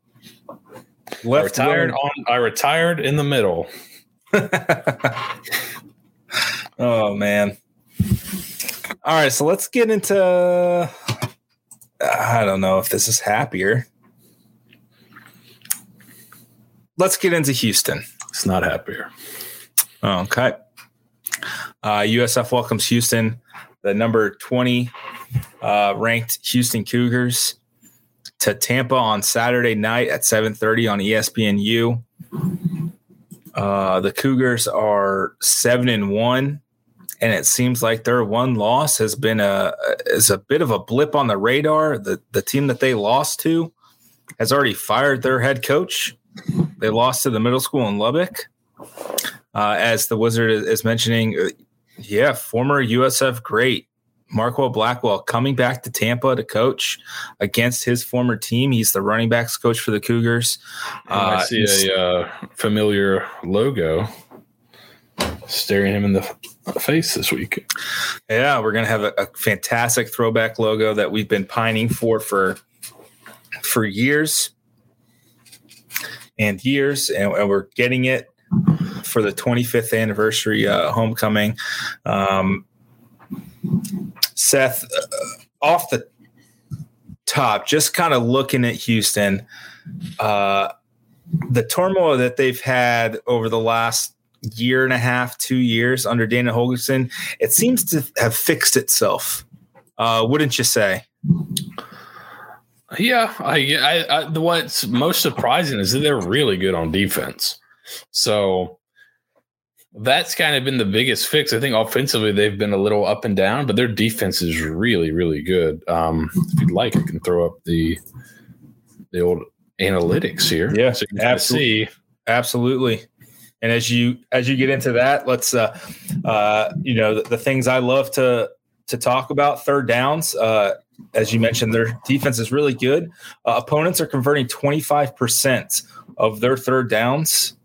I retired on. I retired in the middle. oh man. All right, so let's get into I don't know if this is happier. Let's get into Houston. It's not happier. Okay. Uh, USF welcomes Houston, the number 20 uh, ranked Houston Cougars to Tampa on Saturday night at 7:30 on ESPNU. Uh, the Cougars are seven and one, and it seems like their one loss has been a is a bit of a blip on the radar. The the team that they lost to has already fired their head coach. They lost to the middle school in Lubbock. Uh, as the Wizard is mentioning, uh, yeah, former USF great Marquel Blackwell coming back to Tampa to coach against his former team. He's the running backs coach for the Cougars. Uh, I see a uh, familiar logo staring him in the face this week. Yeah, we're gonna have a, a fantastic throwback logo that we've been pining for for for years and years, and, and we're getting it for the 25th anniversary uh, homecoming. Um, Seth, uh, off the top, just kind of looking at Houston, uh, the turmoil that they've had over the last year and a half, two years under Dana Holgorsen, it seems to have fixed itself. Uh, wouldn't you say? Yeah, I, I, I, what's most surprising is that they're really good on defense. So that's kind of been the biggest fix. I think offensively they've been a little up and down, but their defense is really, really good. Um, if you'd like, I can throw up the the old analytics here. Yeah, so absolutely. see. Absolutely. And as you as you get into that, let's uh, uh, you know the, the things I love to to talk about third downs. Uh, as you mentioned, their defense is really good. Uh, opponents are converting 25% of their third downs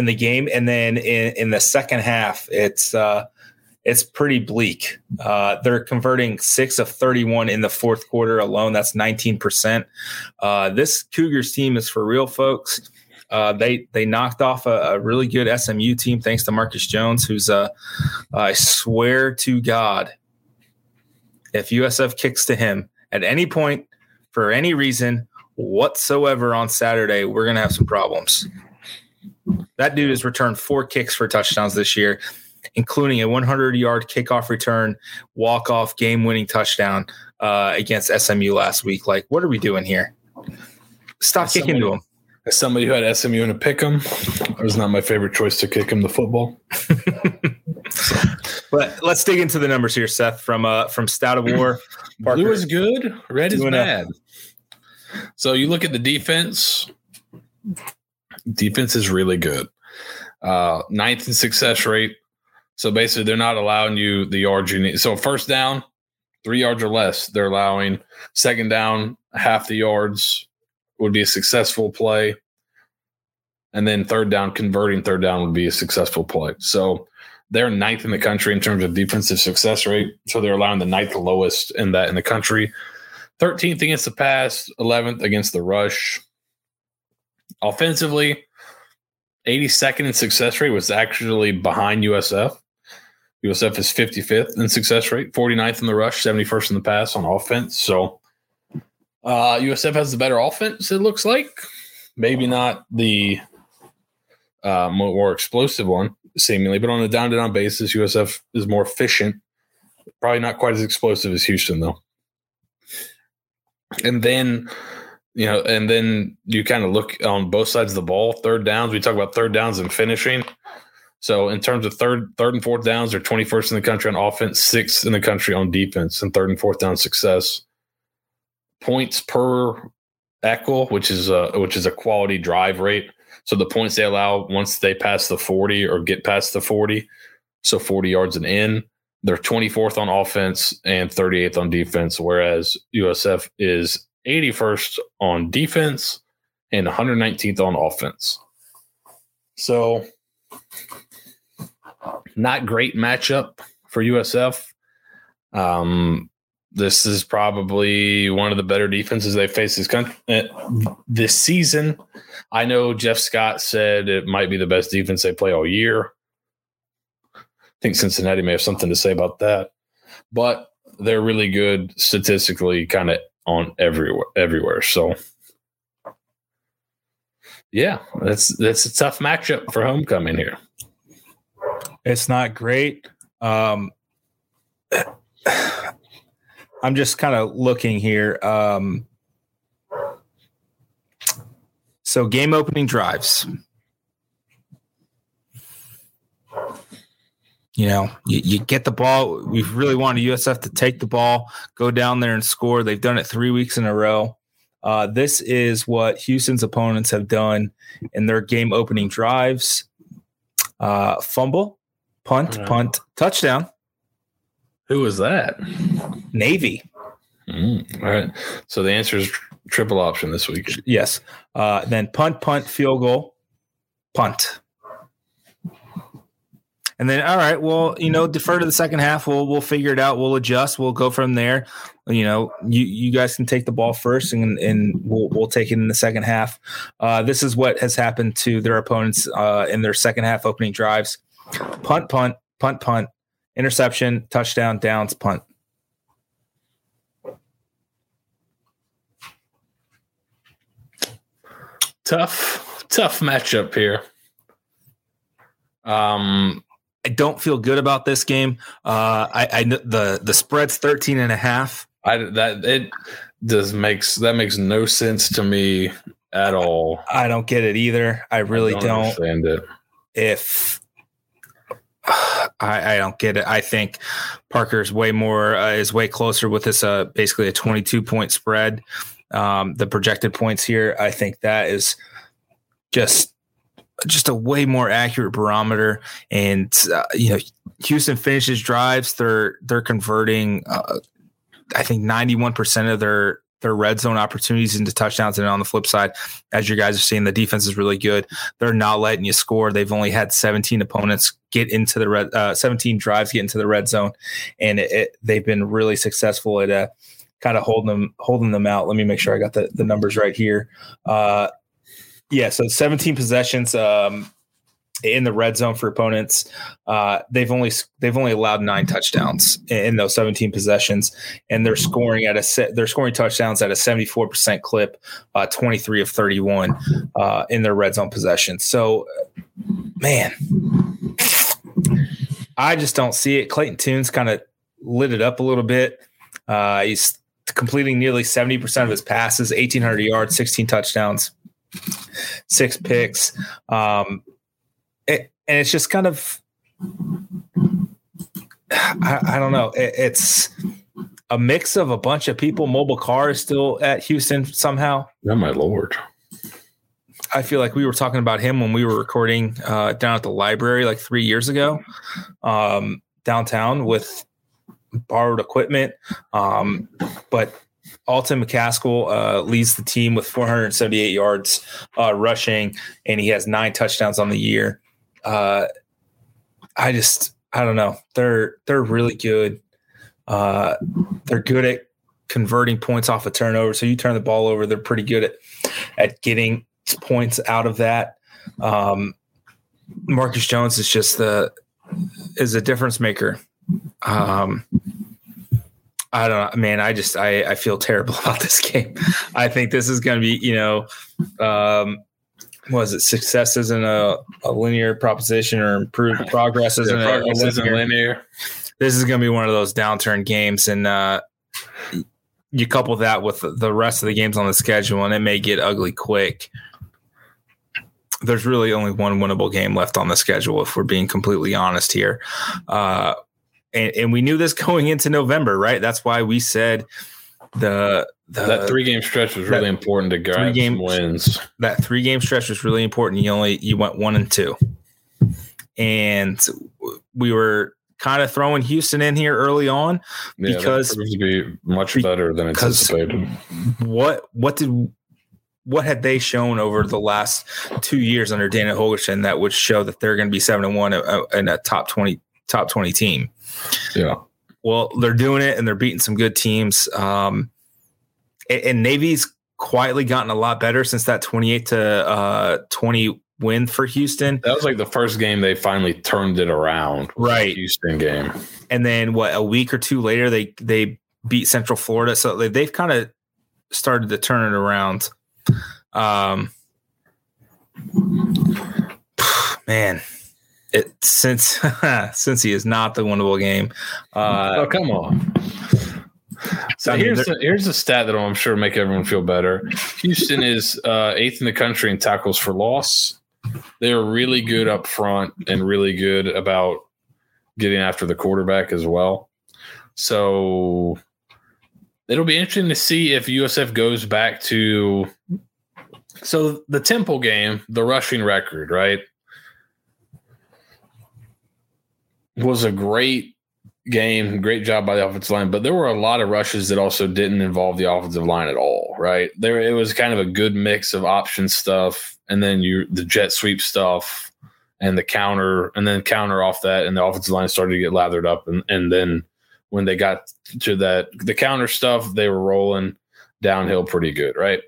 in the game, and then in, in the second half, it's uh, it's pretty bleak. Uh, they're converting six of 31 in the fourth quarter alone. That's 19%. Uh, this Cougars team is for real, folks. Uh, they they knocked off a, a, really good SMU team thanks to Marcus Jones, who's uh, I swear to God, if USF kicks to him at any point for any reason whatsoever on Saturday, we're gonna have some problems. That dude has returned four kicks for touchdowns this year, including a 100 yard kickoff return, walk off game winning touchdown uh, against SMU last week. Like, what are we doing here? Stop as kicking somebody, to him. As somebody who had SMU in a pick him, it was not my favorite choice to kick him the football. but let's dig into the numbers here, Seth. From uh, from Stout of War, Parker. blue is good, red is bad. So you look at the defense defense is really good. Uh, ninth in success rate. So basically, they're not allowing you the yards you need. So first down, three yards or less, they're allowing. Second down, half the yards would be a successful play. And then third down, converting third down would be a successful play. So they're ninth in the country in terms of defensive success rate. So they're allowing the ninth lowest in that in the country. 13th against the pass, 11th against the rush. Offensively, 82nd in success rate was actually behind USF. USF is 55th in success rate, 49th in the rush, 71st in the pass on offense. So uh, USF has the better offense, it looks like. Maybe not the uh, more explosive one, seemingly, but on a down to down basis, USF is more efficient. Probably not quite as explosive as Houston, though. And then you know, and then you kind of look on both sides of the ball. Third downs, we talk about third downs and finishing. So in terms of third, third and fourth downs, they're 21st in the country on offense, sixth in the country on defense, and third and fourth down success. Points per EQL, which is a which is a quality drive rate. So the points they allow once they pass the 40 or get past the 40, so 40 yards and in, they're 24th on offense and 38th on defense, whereas USF is 81st on defense and 119th on offense. So, not great matchup for USF. Um, this is probably one of the better defenses they face this country uh, this season. I know Jeff Scott said it might be the best defense they play all year. I think Cincinnati may have something to say about that. But they're really good statistically, kind of on everywhere. Everywhere. So, yeah, that's that's a tough matchup for homecoming here. It's not great. Um, I'm just kind of looking here. Um, so game opening drives. You know, you, you get the ball. We've really wanted USF to take the ball, go down there and score. They've done it three weeks in a row. Uh, this is what Houston's opponents have done in their game opening drives uh, fumble, punt, punt, touchdown, Who was that? Navy. Mm, all right. So the answer is triple option this week. Yes. Uh, then punt, punt, field goal, punt. And then, all right, well, you know, defer to the second half. We'll we'll figure it out. We'll adjust. We'll go from there. You know, you you guys can take the ball first, and and we'll we'll take it in the second half. Uh, this is what has happened to their opponents uh, in their second half opening drives: punt, punt, punt, punt, interception, touchdown, downs, punt. Tough, tough matchup here. Um, I don't feel good about this game. Uh, I, I the the spread's 13 and a half. I that it does makes that makes no sense to me at all. I don't get it either. I really I don't. understand it. If I, I don't get it. I think Parker's way more uh, is way closer with this. Uh, basically a 22 point spread. Um, the projected points here. I think that is just just a way more accurate barometer. And uh, you know, Houston finishes drives. They're they're converting. Uh, I think 91 percent of their their red zone opportunities into touchdowns. And on the flip side, as you guys are seeing, the defense is really good. They're not letting you score. They've only had 17 opponents get into the red, uh, 17 drives get into the red zone, and it, it, they've been really successful at uh, kind of holding them holding them out. Let me make sure I got the, the numbers right here. Uh, yeah, so 17 possessions um, in the red zone for opponents. Uh, they've only they've only allowed nine touchdowns in, those 17 possessions, and they're scoring at a. They're scoring touchdowns at a 74 percent clip, uh, 23 of 31 uh, in their red zone possessions. So, man, I just don't see it. Clayton Tune's kind of lit it up a little bit. Uh, he's completing nearly 70% of his passes, 1,800 yards, 16 touchdowns, six picks. Um, it, and it's just kind of, I, I don't know. It, it's a mix of a bunch of people. Mulbah Car is still at Houston somehow. Oh my lord! I feel like we were talking about him when we were recording uh, down at the library like three years ago, um, downtown with borrowed equipment. Um, but Alton McCaskill uh, leads the team with 478 yards uh, rushing, and he has nine touchdowns on the year. Uh, I just, I don't know. They're they're really good. Uh, they're good at converting points off a turnover. So you turn the ball over, they're pretty good at at getting points out of that. Um, Marcus Jones is just the is a difference maker. Um, I don't know, man. I just I I feel terrible about this game. I think this is going to be you know, um, was it success isn't a, a linear proposition or improved progress isn't Yeah, a- a isn't linear linear. this is going to be one of those downturn games and uh, you couple that with the rest of the games on the schedule and it may get ugly quick there's really only one winnable game left on the schedule if we're being completely honest here uh, and, and we knew this going into november right that's why we said the, the that three game stretch was really important to grab three-game- wins. that three game stretch was really important. You only you went one and two, and we were kind of throwing Houston in here early on. Yeah, Because- to be much better than anticipated. What what did what had they shown over the last two years under Dana Holgorsen that would show that they're going to be seven and one uh, in a top twenty top twenty team? Yeah, Well, they're doing it and they're beating some good teams. Um, and, and Navy's quietly gotten a lot better since that 28 to uh, 20 win for Houston. That was like the first game they finally turned it around. Right. Houston game. And then what a week or two later they they beat Central Florida. So they, they've kind of started to turn it around. Um man, it since since he is not the winnable game. Uh, oh come on! So I mean, here's they're- here's a stat that I'm sure make everyone feel better. Houston is uh, eighth in the country in tackles for loss. They're really good up front and really good about getting after the quarterback as well. So it'll be interesting to see if USF goes back to so the Temple game, the rushing record, right? Was a great game, great job by the offensive line, but there were a lot of rushes that also didn't involve the offensive line at all, right? There it was kind of a good mix of option stuff and then you the jet sweep stuff and the counter and then counter off that and the offensive line started to get lathered up and, and then when they got to that the counter stuff, they were rolling downhill pretty good, right?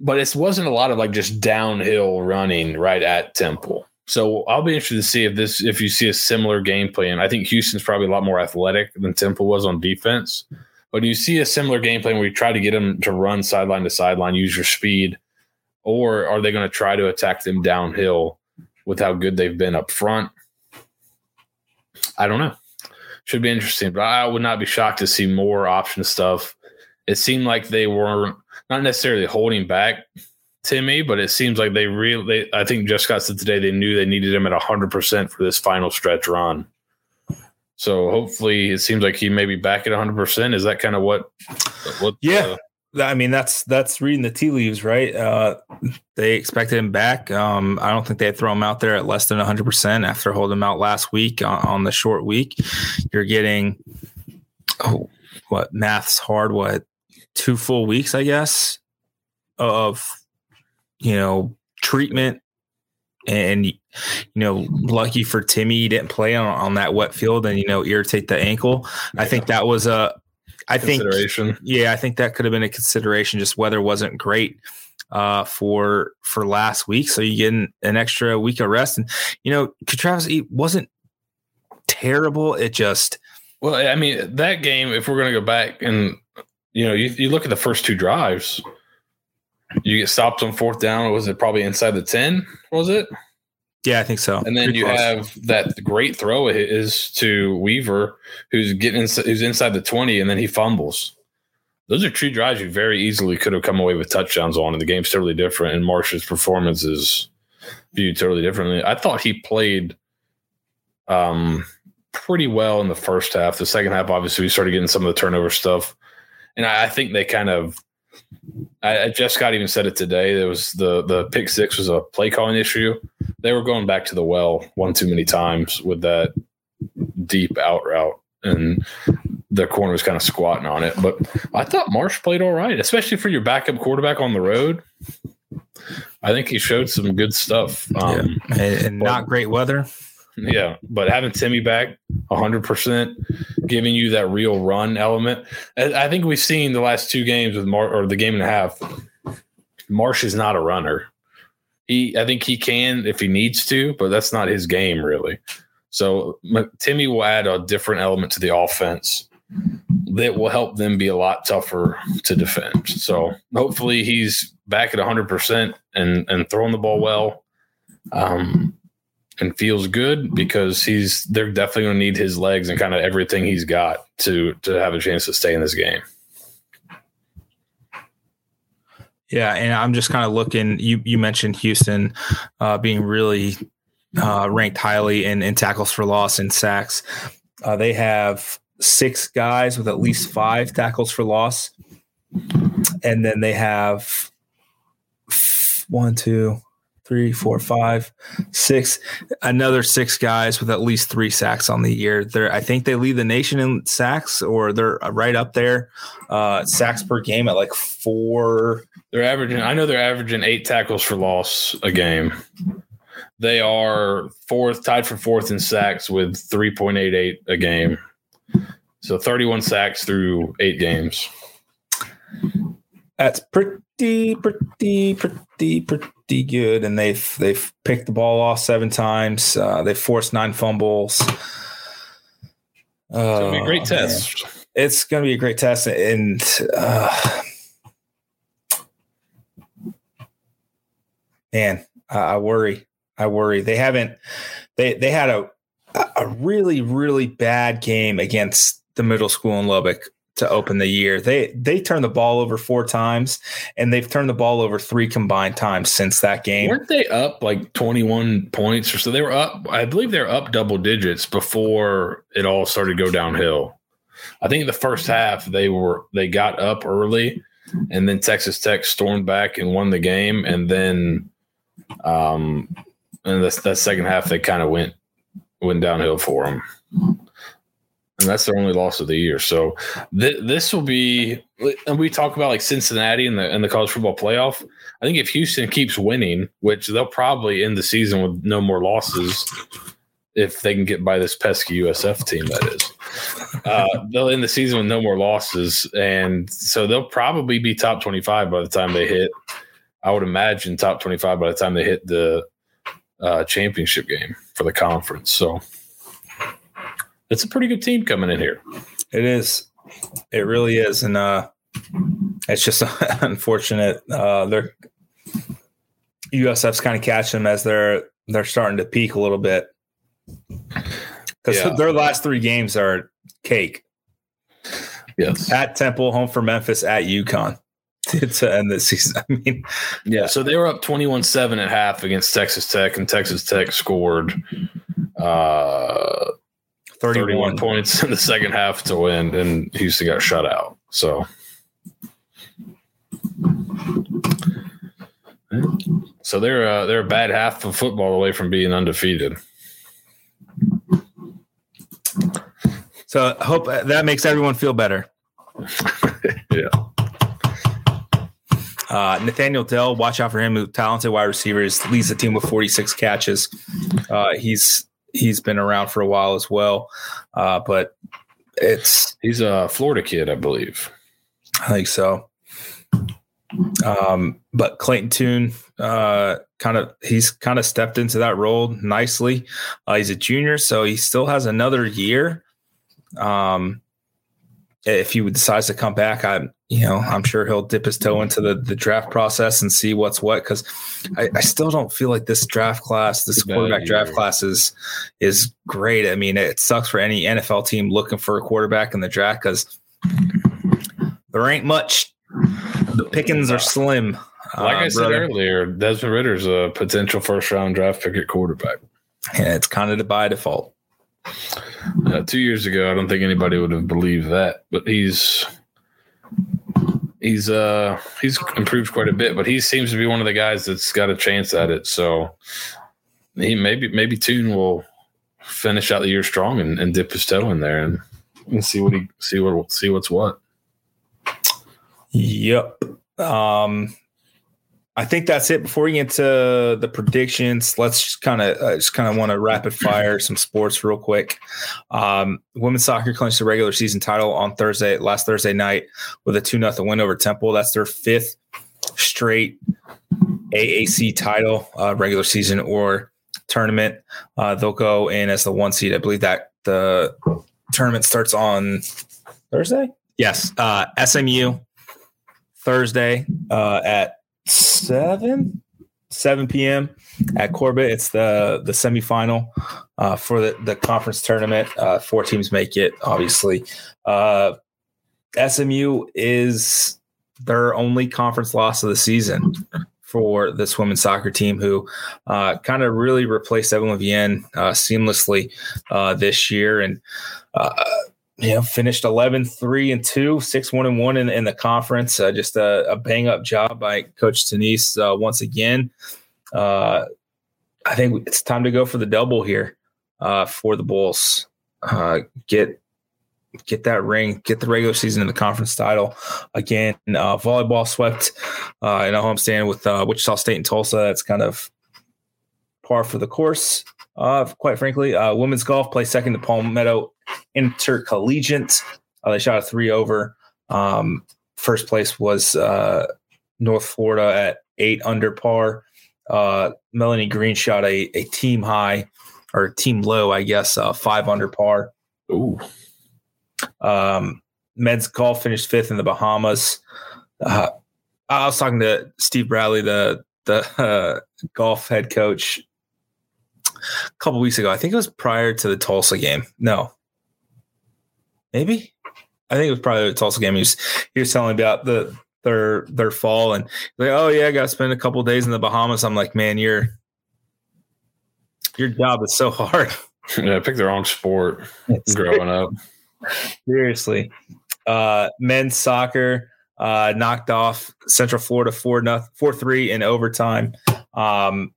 But it wasn't a lot of like just downhill running right at Temple. So I'll be interested to see if this if you see a similar game plan. I think Houston's probably a lot more athletic than Temple was on defense. But do you see a similar game plan where you try to get them to run sideline to sideline, use your speed, or are they going to try to attack them downhill with how good they've been up front? I don't know. Should be interesting, but I would not be shocked to see more option stuff. It seemed like they were not not necessarily holding back Timmy, but it seems like they really. I think just got said today they knew they needed him at hundred percent for this final stretch run. So hopefully, it seems like he may be back at hundred percent. Is that kind of what? What? Yeah. I mean, that's that's reading the tea leaves, right? Uh, they expected him back. Um, I don't think they'd throw him out there at less than 100 percent after holding him out last week on, on the short week. You're getting oh, what math's hard? What two full weeks, I guess, of you know treatment, and you know, lucky for Timmy, he didn't play on, on that wet field and you know irritate the ankle. I think that was a. I think yeah, I think that could have been a consideration. Just weather wasn't great uh, for for last week, so you get an, an extra week of rest. And you know, Travis wasn't terrible. It just Well, I mean, that game, if we're going to go back and, you know, you, you look at the first two drives, you get stopped on fourth down. Was it probably inside the 10? Was it? yeah, I think so. And then Pretty you close. have that great throw is to Weaver, who's getting ins- who's inside the 20, and then he fumbles. Those are two drives you very easily could have come away with touchdowns on, and the game's totally different. And Marsh's performance is viewed totally differently. I thought he played um, pretty well in the first half. The second half, obviously, we started getting some of the turnover stuff, and I, I think they kind of. I, Jeff Scott even said it today. There was the the pick six was a play calling issue. They were going back to the well one too many times with that deep out route, and the corner was kind of squatting on it. But I thought Marsh played all right, especially for your backup quarterback on the road. I think he showed some good stuff. Um, and, and not great weather. Yeah, but having Timmy back 100%, giving you that real run element. I think we've seen the last two games with Mar or the game and a half. Marsh is not a runner. He, I think he can if he needs to, but that's not his game really. So Timmy will add a different element to the offense that will help them be a lot tougher to defend. So hopefully he's back at 100% and and throwing the ball well. Um, and feels good because he's they're definitely going to need his legs and kind of everything he's got to to have a chance to stay in this game. Yeah, and I'm just kind of looking. You you mentioned Houston uh, being really uh, ranked highly in, in tackles for loss and sacks. Uh, they have six guys with at least five tackles for loss, and then they have one, two, three, four, five, six, another six guys with at least three sacks on the year. They're, I think they lead the nation in sacks, or they're right up there. Uh, sacks per game at like four. They're averaging. I know they're averaging eight tackles for loss a game. They are fourth, tied for fourth in sacks with three point eight eight a game. So thirty one sacks through eight games. That's pretty, pretty, pretty, pretty good, and they've they've picked the ball off seven times. Uh, they've forced nine fumbles. Uh, It's gonna be a great Oh, test. man. It's going to be a great test, and uh, man, I, I worry. I worry. They haven't. They they had a a really really bad game against the middle school in Lubbock to open the year. They they turned the ball over four times, and they've turned the ball over three combined times since that game. Weren't they up like 21 points or so? They were up, I believe they were up double digits before it all started to go downhill. I think the first half they were they got up early and then Texas Tech stormed back and won the game and then um and the, that second half they kind of went went downhill for them. And that's their only loss of the year. So th- this will be and we talk about like Cincinnati and the and the college football playoff. I think if Houston keeps winning, which they'll probably end the season with no more losses, if they can get by this pesky USF team, that is, uh, they'll end the season with no more losses, and so they'll probably be top twenty-five by the time they hit. I would imagine top twenty-five by the time they hit the uh, championship game for the conference. So it's a pretty good team coming in here. It is. It really is, and uh, it's just unfortunate. Uh, they're USF's kind of catching them as they're they're starting to peak a little bit because Yeah. their last three games are cake Yes. at Temple, home for Memphis, at UConn to end the season. I mean, Yeah, so they were up 21-7 at half against Texas Tech, and Texas Tech scored uh, 31 31 points in the second half to win, and Houston got shut out. So, so they're uh, they're a bad half of football away from being undefeated. So I hope that makes everyone feel better. Yeah, Uh, Nathaniel Dell, watch out for him. Talented wide receivers, leads the team with 46 catches. Uh, he's he's been around for a while as well, uh, but it's he's a Florida kid, I believe. I think so. Um, but Clayton Tune, uh, kind of he's kind of stepped into that role nicely. Uh, he's a junior, so he still has another year. Um, if he decides to come back, I'm you know I'm sure he'll dip his toe into the the draft process and see what's what because I, I still don't feel like this draft class, this It's a bad quarterback draft class is is great. I mean, it sucks for any NFL team looking for a quarterback in the draft because there ain't much. The pickings are slim. Like uh, I said brother. earlier, Desmond Ridder's a potential first round draft pick at quarterback. Yeah, it's kind of the by default. Uh, two years ago, I don't think anybody would have believed that, but he's he's uh he's improved quite a bit. But he seems to be one of the guys that's got a chance at it. So he maybe maybe Tune will finish out the year strong and, and dip his toe in there and, and see what he see what see what's what. Yep. Um, I think that's it. Before we get to the predictions, let's just kind of uh, just kind of want to rapid fire some sports real quick. Um, women's soccer clinched the regular season title on Thursday, last Thursday night, with a two nothing win over Temple. That's their fifth straight AAC title, uh, regular season or tournament. Uh, they'll go in as the one seed. I believe that the tournament starts on Thursday. Yes, uh, SMU Thursday uh, at seven seven p.m. at Corbett. It's the the semifinal uh, for the the conference tournament. Uh, four teams make it. Obviously, uh, SMU is their only conference loss of the season for this women's soccer team, who uh, kind of really replaced Evelyne Viens uh, seamlessly uh, this year and. You know, finished 11, 3 and 2, 6, 1 and 1 in, in the conference. Uh, just a, a bang up job by Coach Denise uh, once again. Uh, I think it's time to go for the double here uh, for the Bulls. Uh, get get that ring, get the regular season and the conference title again. Uh, volleyball swept in a homestand with Wichita State and Tulsa. That's kind of par for the course. Uh, quite frankly, uh, women's golf placed second to Palmetto Intercollegiate. Uh, they shot a three over. Um, first place was uh, North Florida at eight under par. Uh, Melanie Green shot a, a team high or team low, I guess, uh, five under par. Ooh. Um, men's golf finished fifth in the Bahamas. Uh, I was talking to Steve Bradley, the the uh, golf head coach, a couple weeks ago. I think it was prior to the Tulsa game. No, maybe. I think it was probably the Tulsa game. He was he was telling me about the their their fall and like, oh yeah, I got to spend a couple days in the Bahamas. I'm like, man, your your job is so hard. Yeah, I picked the wrong sport growing up. Seriously, uh, men's soccer uh, knocked off Central Florida four nothing four three in overtime. Um,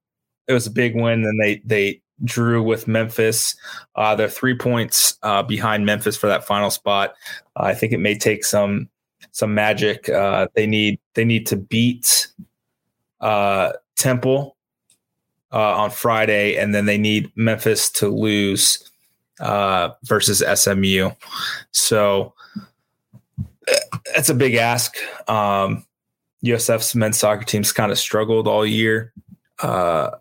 it was a big win. Then they they drew with Memphis. Uh, they're three points uh, behind Memphis for that final spot. Uh, I think it may take some some magic. Uh, they need they need to beat uh, Temple uh, on Friday, and then they need Memphis to lose uh, versus SMU. So that's a big ask. Um, USF's men's soccer team's kind of struggled all year. Uh,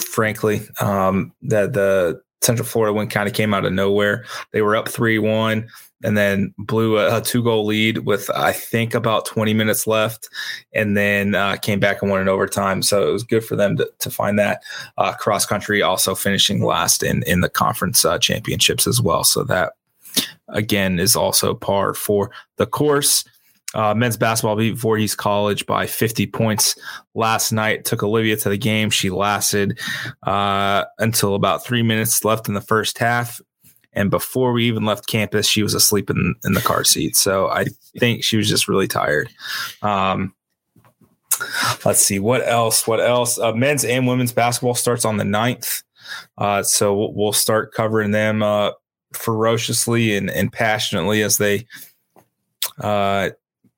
frankly, um, that the Central Florida win kind of came out of nowhere. They were up three one and then blew a, a two goal lead with I think about 20 minutes left, and then uh, came back and won in overtime. So it was good for them to, to find that. Uh, cross country also finishing last in in the conference uh, championships as well. So that again is also par for the course. Uh, men's basketball beat Voorhees College by 50 points last night. Took Olivia to the game. She lasted uh, until about three minutes left in the first half. And before we even left campus, she was asleep in, in the car seat. So I think she was just really tired. Um, let's see what else. What else? Uh, men's and women's basketball starts on the 9th. Uh, so we'll start covering them uh, ferociously and, and passionately as they uh,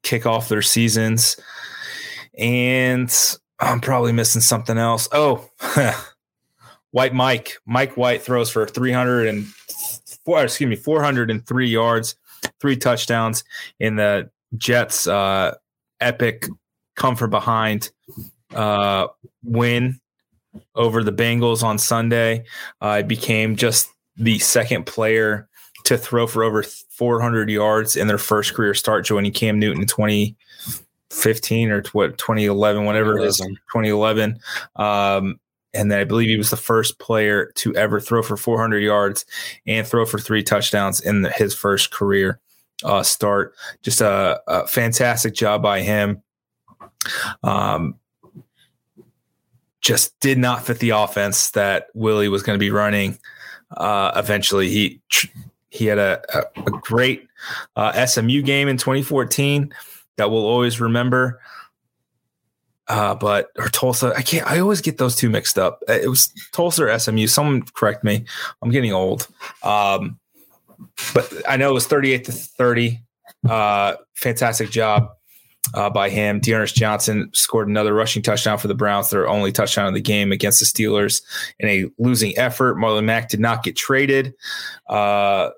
kick off their seasons. And I'm probably missing something else. Oh, White Mike. Mike White throws for 300 and four, excuse me, 403 yards, three touchdowns in the Jets' uh, epic come from behind uh, win over the Bengals on Sunday. Uh, became just the second player to throw for over 400 yards in their first career start, joining Cam Newton in 2015 or what 2011, whatever it is, 2011. Um, and then I believe he was the first player to ever throw for 400 yards and throw for three touchdowns in the, his first career uh, start. Just a, a, fantastic job by him. Um, just did not fit the offense that Willie was going to be running. Uh, eventually, he he had a, a, a great uh, SMU game in 2014 that we'll always remember. Uh, but or Tulsa, I can't. I always get those two mixed up. Uh, it was Tulsa or SMU. Someone correct me. I'm getting old. Um, but I know it was 38 to 30. Uh, fantastic job uh, by him. D'Ernest Johnson scored another rushing touchdown for the Browns, their only touchdown of the game against the Steelers in a losing effort. Marlon Mack did not get traded. Uh,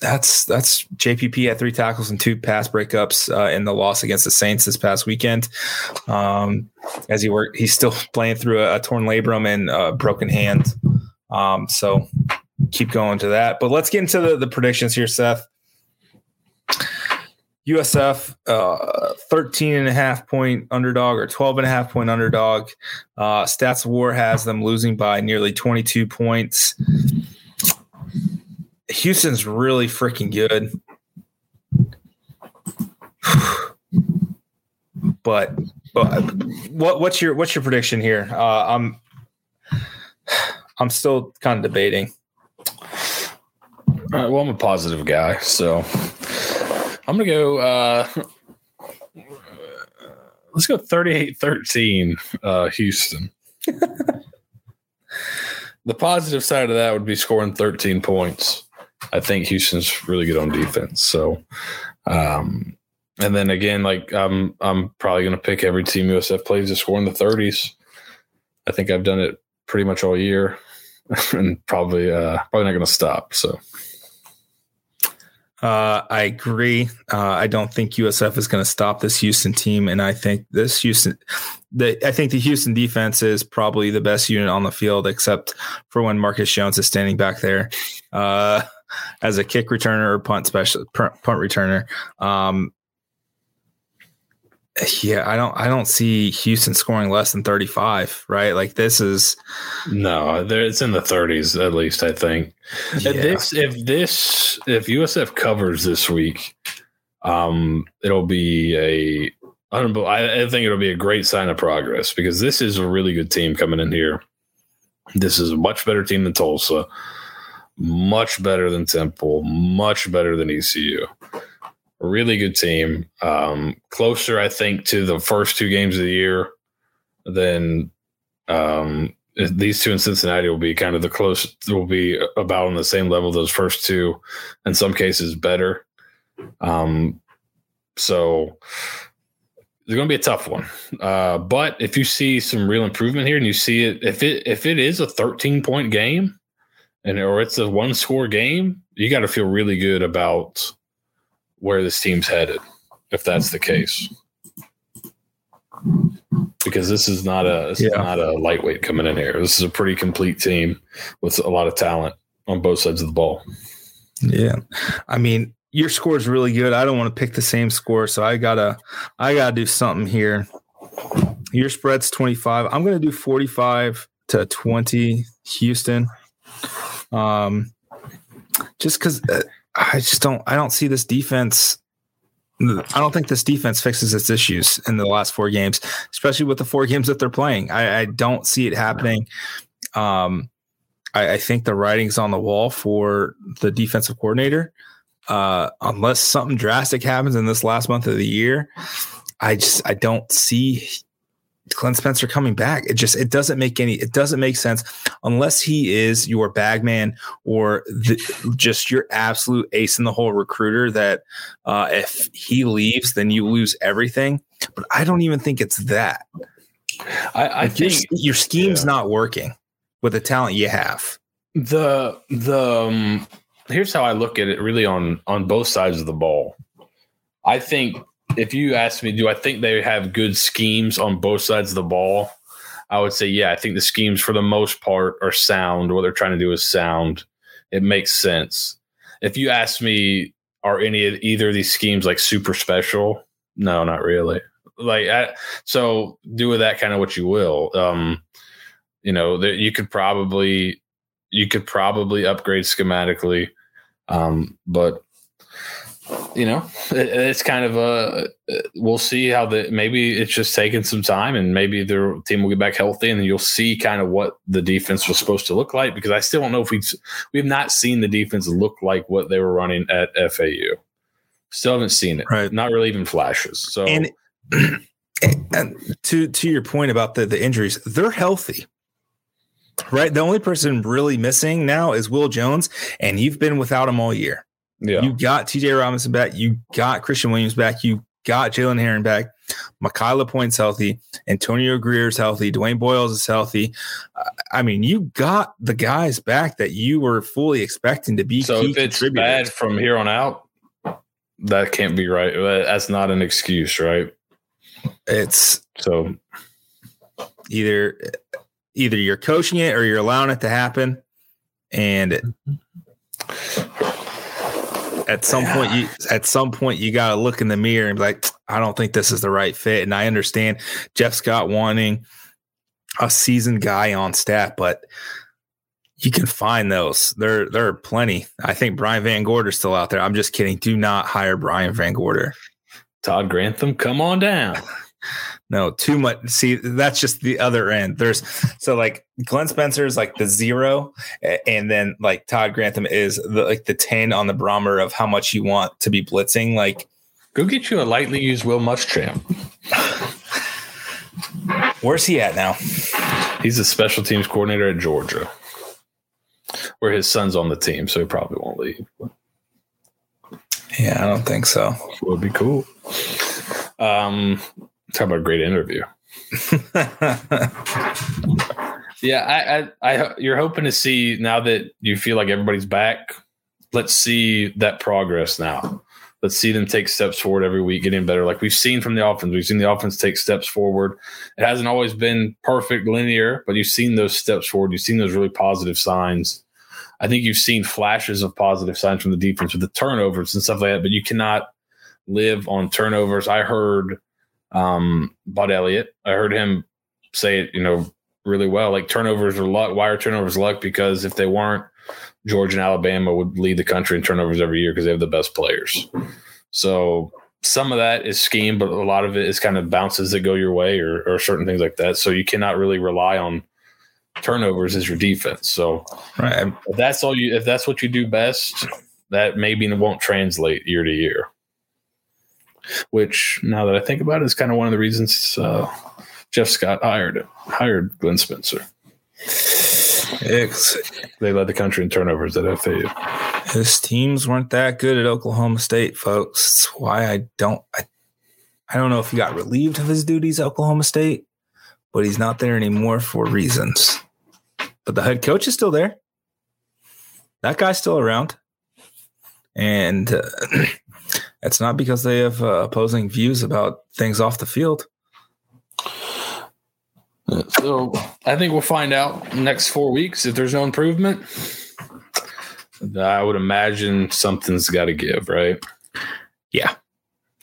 that's that's JPP had three tackles and two pass breakups uh, in the loss against the Saints this past weekend. Um, as he worked, he's still playing through a, a torn labrum and a broken hand. Um, so keep going to that. But let's get into the, the predictions here, Seth. USF, uh, 13 and a half point underdog or 12 and a half point underdog. Uh, Stats War has them losing by nearly 22 points. Houston's really freaking good. but, but what what's your what's your prediction here? Uh, I'm I'm still kind of debating. All right, well, I'm a positive guy, so I'm gonna go. Uh, let's go 38-13, uh, Houston. the positive side of that would be scoring 13 points. I think Houston's really good on defense. So, um, and then again, like I'm, I'm probably going to pick every team USF plays to score in the 30s. I think I've done it pretty much all year, and probably, uh, probably not going to stop. So, Uh, I agree. Uh, I don't think USF is going to stop this Houston team, and I think this Houston, the I think the Houston defense is probably the best unit on the field, except for when Marcus Jones is standing back there uh, as a kick returner or punt special punt returner. Um, yeah, I don't I don't see Houston scoring less than 35, right? Like this is no, it's in the 30s at least, I think. Yeah. If this if this if USF covers this week, um it'll be a I don't I think it'll be a great sign of progress because this is a really good team coming in here. This is a much better team than Tulsa, much better than Temple, much better than ECU really good team. Um, closer, I think, to the first two games of the year than um, these two in Cincinnati will be kind of the close. Will be about on the same level. Those first two, in some cases, better. Um, so it's going to be a tough one. Uh, but if you see some real improvement here, and you see it, if it if it is a 13 point game, and or it's a one score game, you got to feel really good about where this team's headed, if that's the case. Because this is not a this yeah. is not a lightweight coming in here. This is a pretty complete team with a lot of talent on both sides of the ball. Yeah, I mean your score is really good. I don't want to pick the same score, so I gotta I gotta do something here. Your spread's twenty five. I'm gonna do forty five to twenty Houston. Um, just because. I just don't I don't see this defense I don't think this defense fixes its issues in the last four games, especially with the four games that they're playing. I, I don't see it happening. Um, I, I, think the writing's on the wall for the defensive coordinator. Uh, unless something drastic happens in this last month of the year, I just I don't see Glenn Spencer coming back. It just it doesn't make any it doesn't make sense unless he is your bagman or the, just your absolute ace in the hole recruiter. That uh, if he leaves, then you lose everything. But I don't even think it's that. I, I like think your, your scheme's yeah. not working with the talent you have. The the um, here's how I look at it. Really on on both sides of the ball. I think if you ask me, do I think they have good schemes on both sides of the ball? I would say, yeah, I think the schemes for the most part are sound. What they're trying to do is sound. It makes sense. If you ask me, are any of either of these schemes like super special? No, not really. Like, I, so do with that kind of what you will. Um, you know, that you could probably you could probably upgrade schematically, um, but you know, it, it's kind of a. Uh, we'll see how the maybe it's just taking some time, and maybe their team will get back healthy, and you'll see kind of what the defense was supposed to look like. Because I still don't know if we've we've not seen the defense look like what they were running at FAU. Still haven't seen it. Right. Not really even flashes. So and, and to to your point about the the injuries, they're healthy. Right. The only person really missing now is Will Jones, and you've been without him all year. Yeah. You got TJ Robinson back. You got Christian Williams back. You got Jalen Herring back. Makayla Point's healthy. Antonio Grier's healthy. Dwayne Boyles is healthy. I mean, you got the guys back that you were fully expecting to be. So if it's bad from here on out, that can't be right. That's not an excuse, right? It's so either either you're coaching it or you're allowing it to happen, and at some yeah. point you at some point you got to look in the mirror and be like i don't think this is the right fit. And i understand jeff scott wanting a seasoned guy on staff but you can find those. There there are plenty. I think brian VanGorder's still out there. I'm just kidding. Do not hire brian VanGorder. todd grantham come on down no, too much. See, that's just the other end. There's so like Glenn Spencer is like the zero, and then like Todd Grantham is the like the ten on the barometer of how much you want to be blitzing. Like, go get you a lightly used Will Muschamp. Where's he at now? He's a special teams coordinator at Georgia, where his son's on the team, so he probably won't leave. Yeah, I don't think so. Would be cool. Um, Talk about a great interview. yeah, I, I, I, you're hoping to see now that you feel like everybody's back. let's see that progress now. Let's see them take steps forward every week, getting better. Like we've seen from the offense, we've seen the offense take steps forward. It hasn't always been perfect, linear, but you've seen those steps forward. You've seen those really positive signs. I think you've seen flashes of positive signs from the defense with the turnovers and stuff like that, but you cannot live on turnovers. I heard um, Bud Elliott, I heard him say it, you know, really well. Like turnovers are luck. Why are turnovers luck? Because if they weren't, Georgia and Alabama would lead the country in turnovers every year because they have the best players. So some of that is scheme, but a lot of it is kind of bounces that go your way or, or certain things like that. So you cannot really rely on turnovers as your defense. So Right. if that's all you, if that's what you do best, that maybe won't translate year to year. Which now that I think about it, is kind of one of the reasons uh, Jeff Scott hired hired Glenn Spencer. It's, They led the country in turnovers at FAU. his teams weren't that good at Oklahoma State, folks. That's why I don't. I, I don't know if he got relieved of his duties at Oklahoma State, but he's not there anymore for reasons. But the head coach is still there. That guy's still around, and uh, it's not because they have uh, opposing views about things off the field. So I think we'll find out next four weeks if there's no improvement. I would imagine something's got to give, right? Yeah.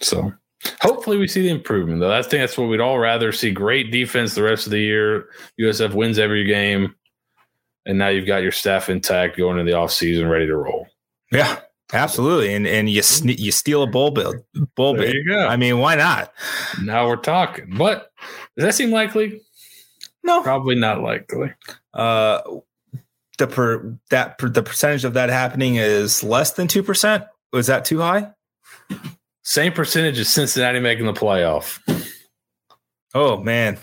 So hopefully we see the improvement. Though I think that's what we'd all rather see: great defense the rest of the year. USF wins every game, and now you've got your staff intact going into the offseason ready to roll. Yeah, absolutely. And and you sne- you steal a bowl build bowl There bid. you go. I mean, why not? now we're talking. But does that seem likely? No. Probably not likely. Uh, the per that per, the percentage of that happening is less than two percent. Was that too high? Same percentage as Cincinnati making the playoff. Oh man,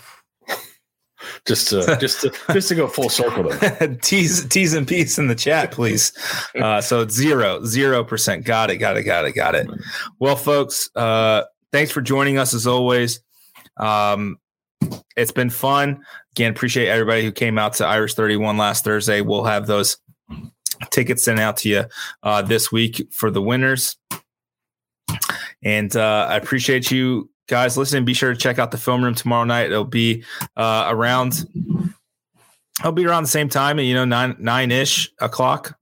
Just to just to just to go full circle there. T's T's and P's in the chat, please. Uh, so zero zero percent. Got it. Got it. Got it. Got it. Well, folks, uh, thanks for joining us as always. Um, it's been fun. Again, appreciate everybody who came out to Irish 31 last Thursday. We'll have those tickets sent out to you uh, this week for the winners. And uh, I appreciate you guys listening. Be sure to check out the film room tomorrow night. It'll be uh, around. It'll be around the same time, you know, nine nine ish o'clock.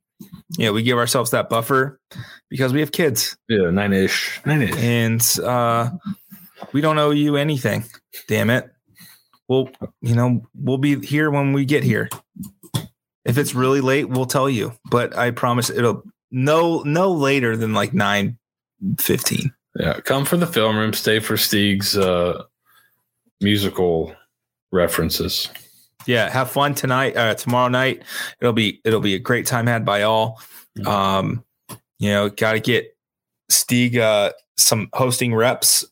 Yeah, we give ourselves that buffer because we have kids Yeah, nine ish. Nine ish. and uh, we don't owe you anything. Damn it. Well, you know, we'll be here when we get here. If it's really late, we'll tell you. But I promise it'll no no later than like nine fifteen. Yeah, come for the film room. Stay for Steeg's uh, musical references. Yeah, have fun tonight. Uh, tomorrow night, it'll be it'll be a great time had by all. Um, you know, got to get Stieg uh, some hosting reps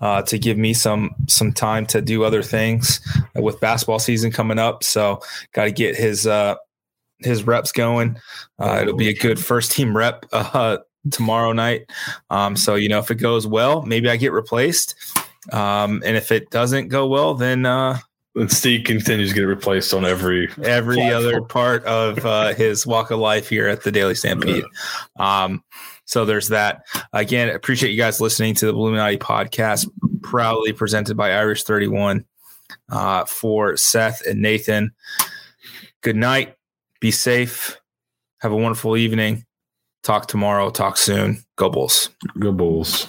uh, to give me some some time to do other things with basketball season coming up. So, got to get his uh, his reps going. Uh, it'll be a good first team rep uh, tomorrow night. Um, so, you know, if it goes well, maybe I get replaced. Um, and if it doesn't go well, then uh, And Steeg continues to get replaced on every. every Platform. other part of uh, his walk of life here at the Daily Stampede. Um, so there's that. Again, appreciate you guys listening to the Bulluminati podcast, proudly presented by Irish 31 uh, for Seth and Nathan. Good night. Be safe. Have a wonderful evening. Talk tomorrow. Talk soon. Go Bulls. Go Bulls.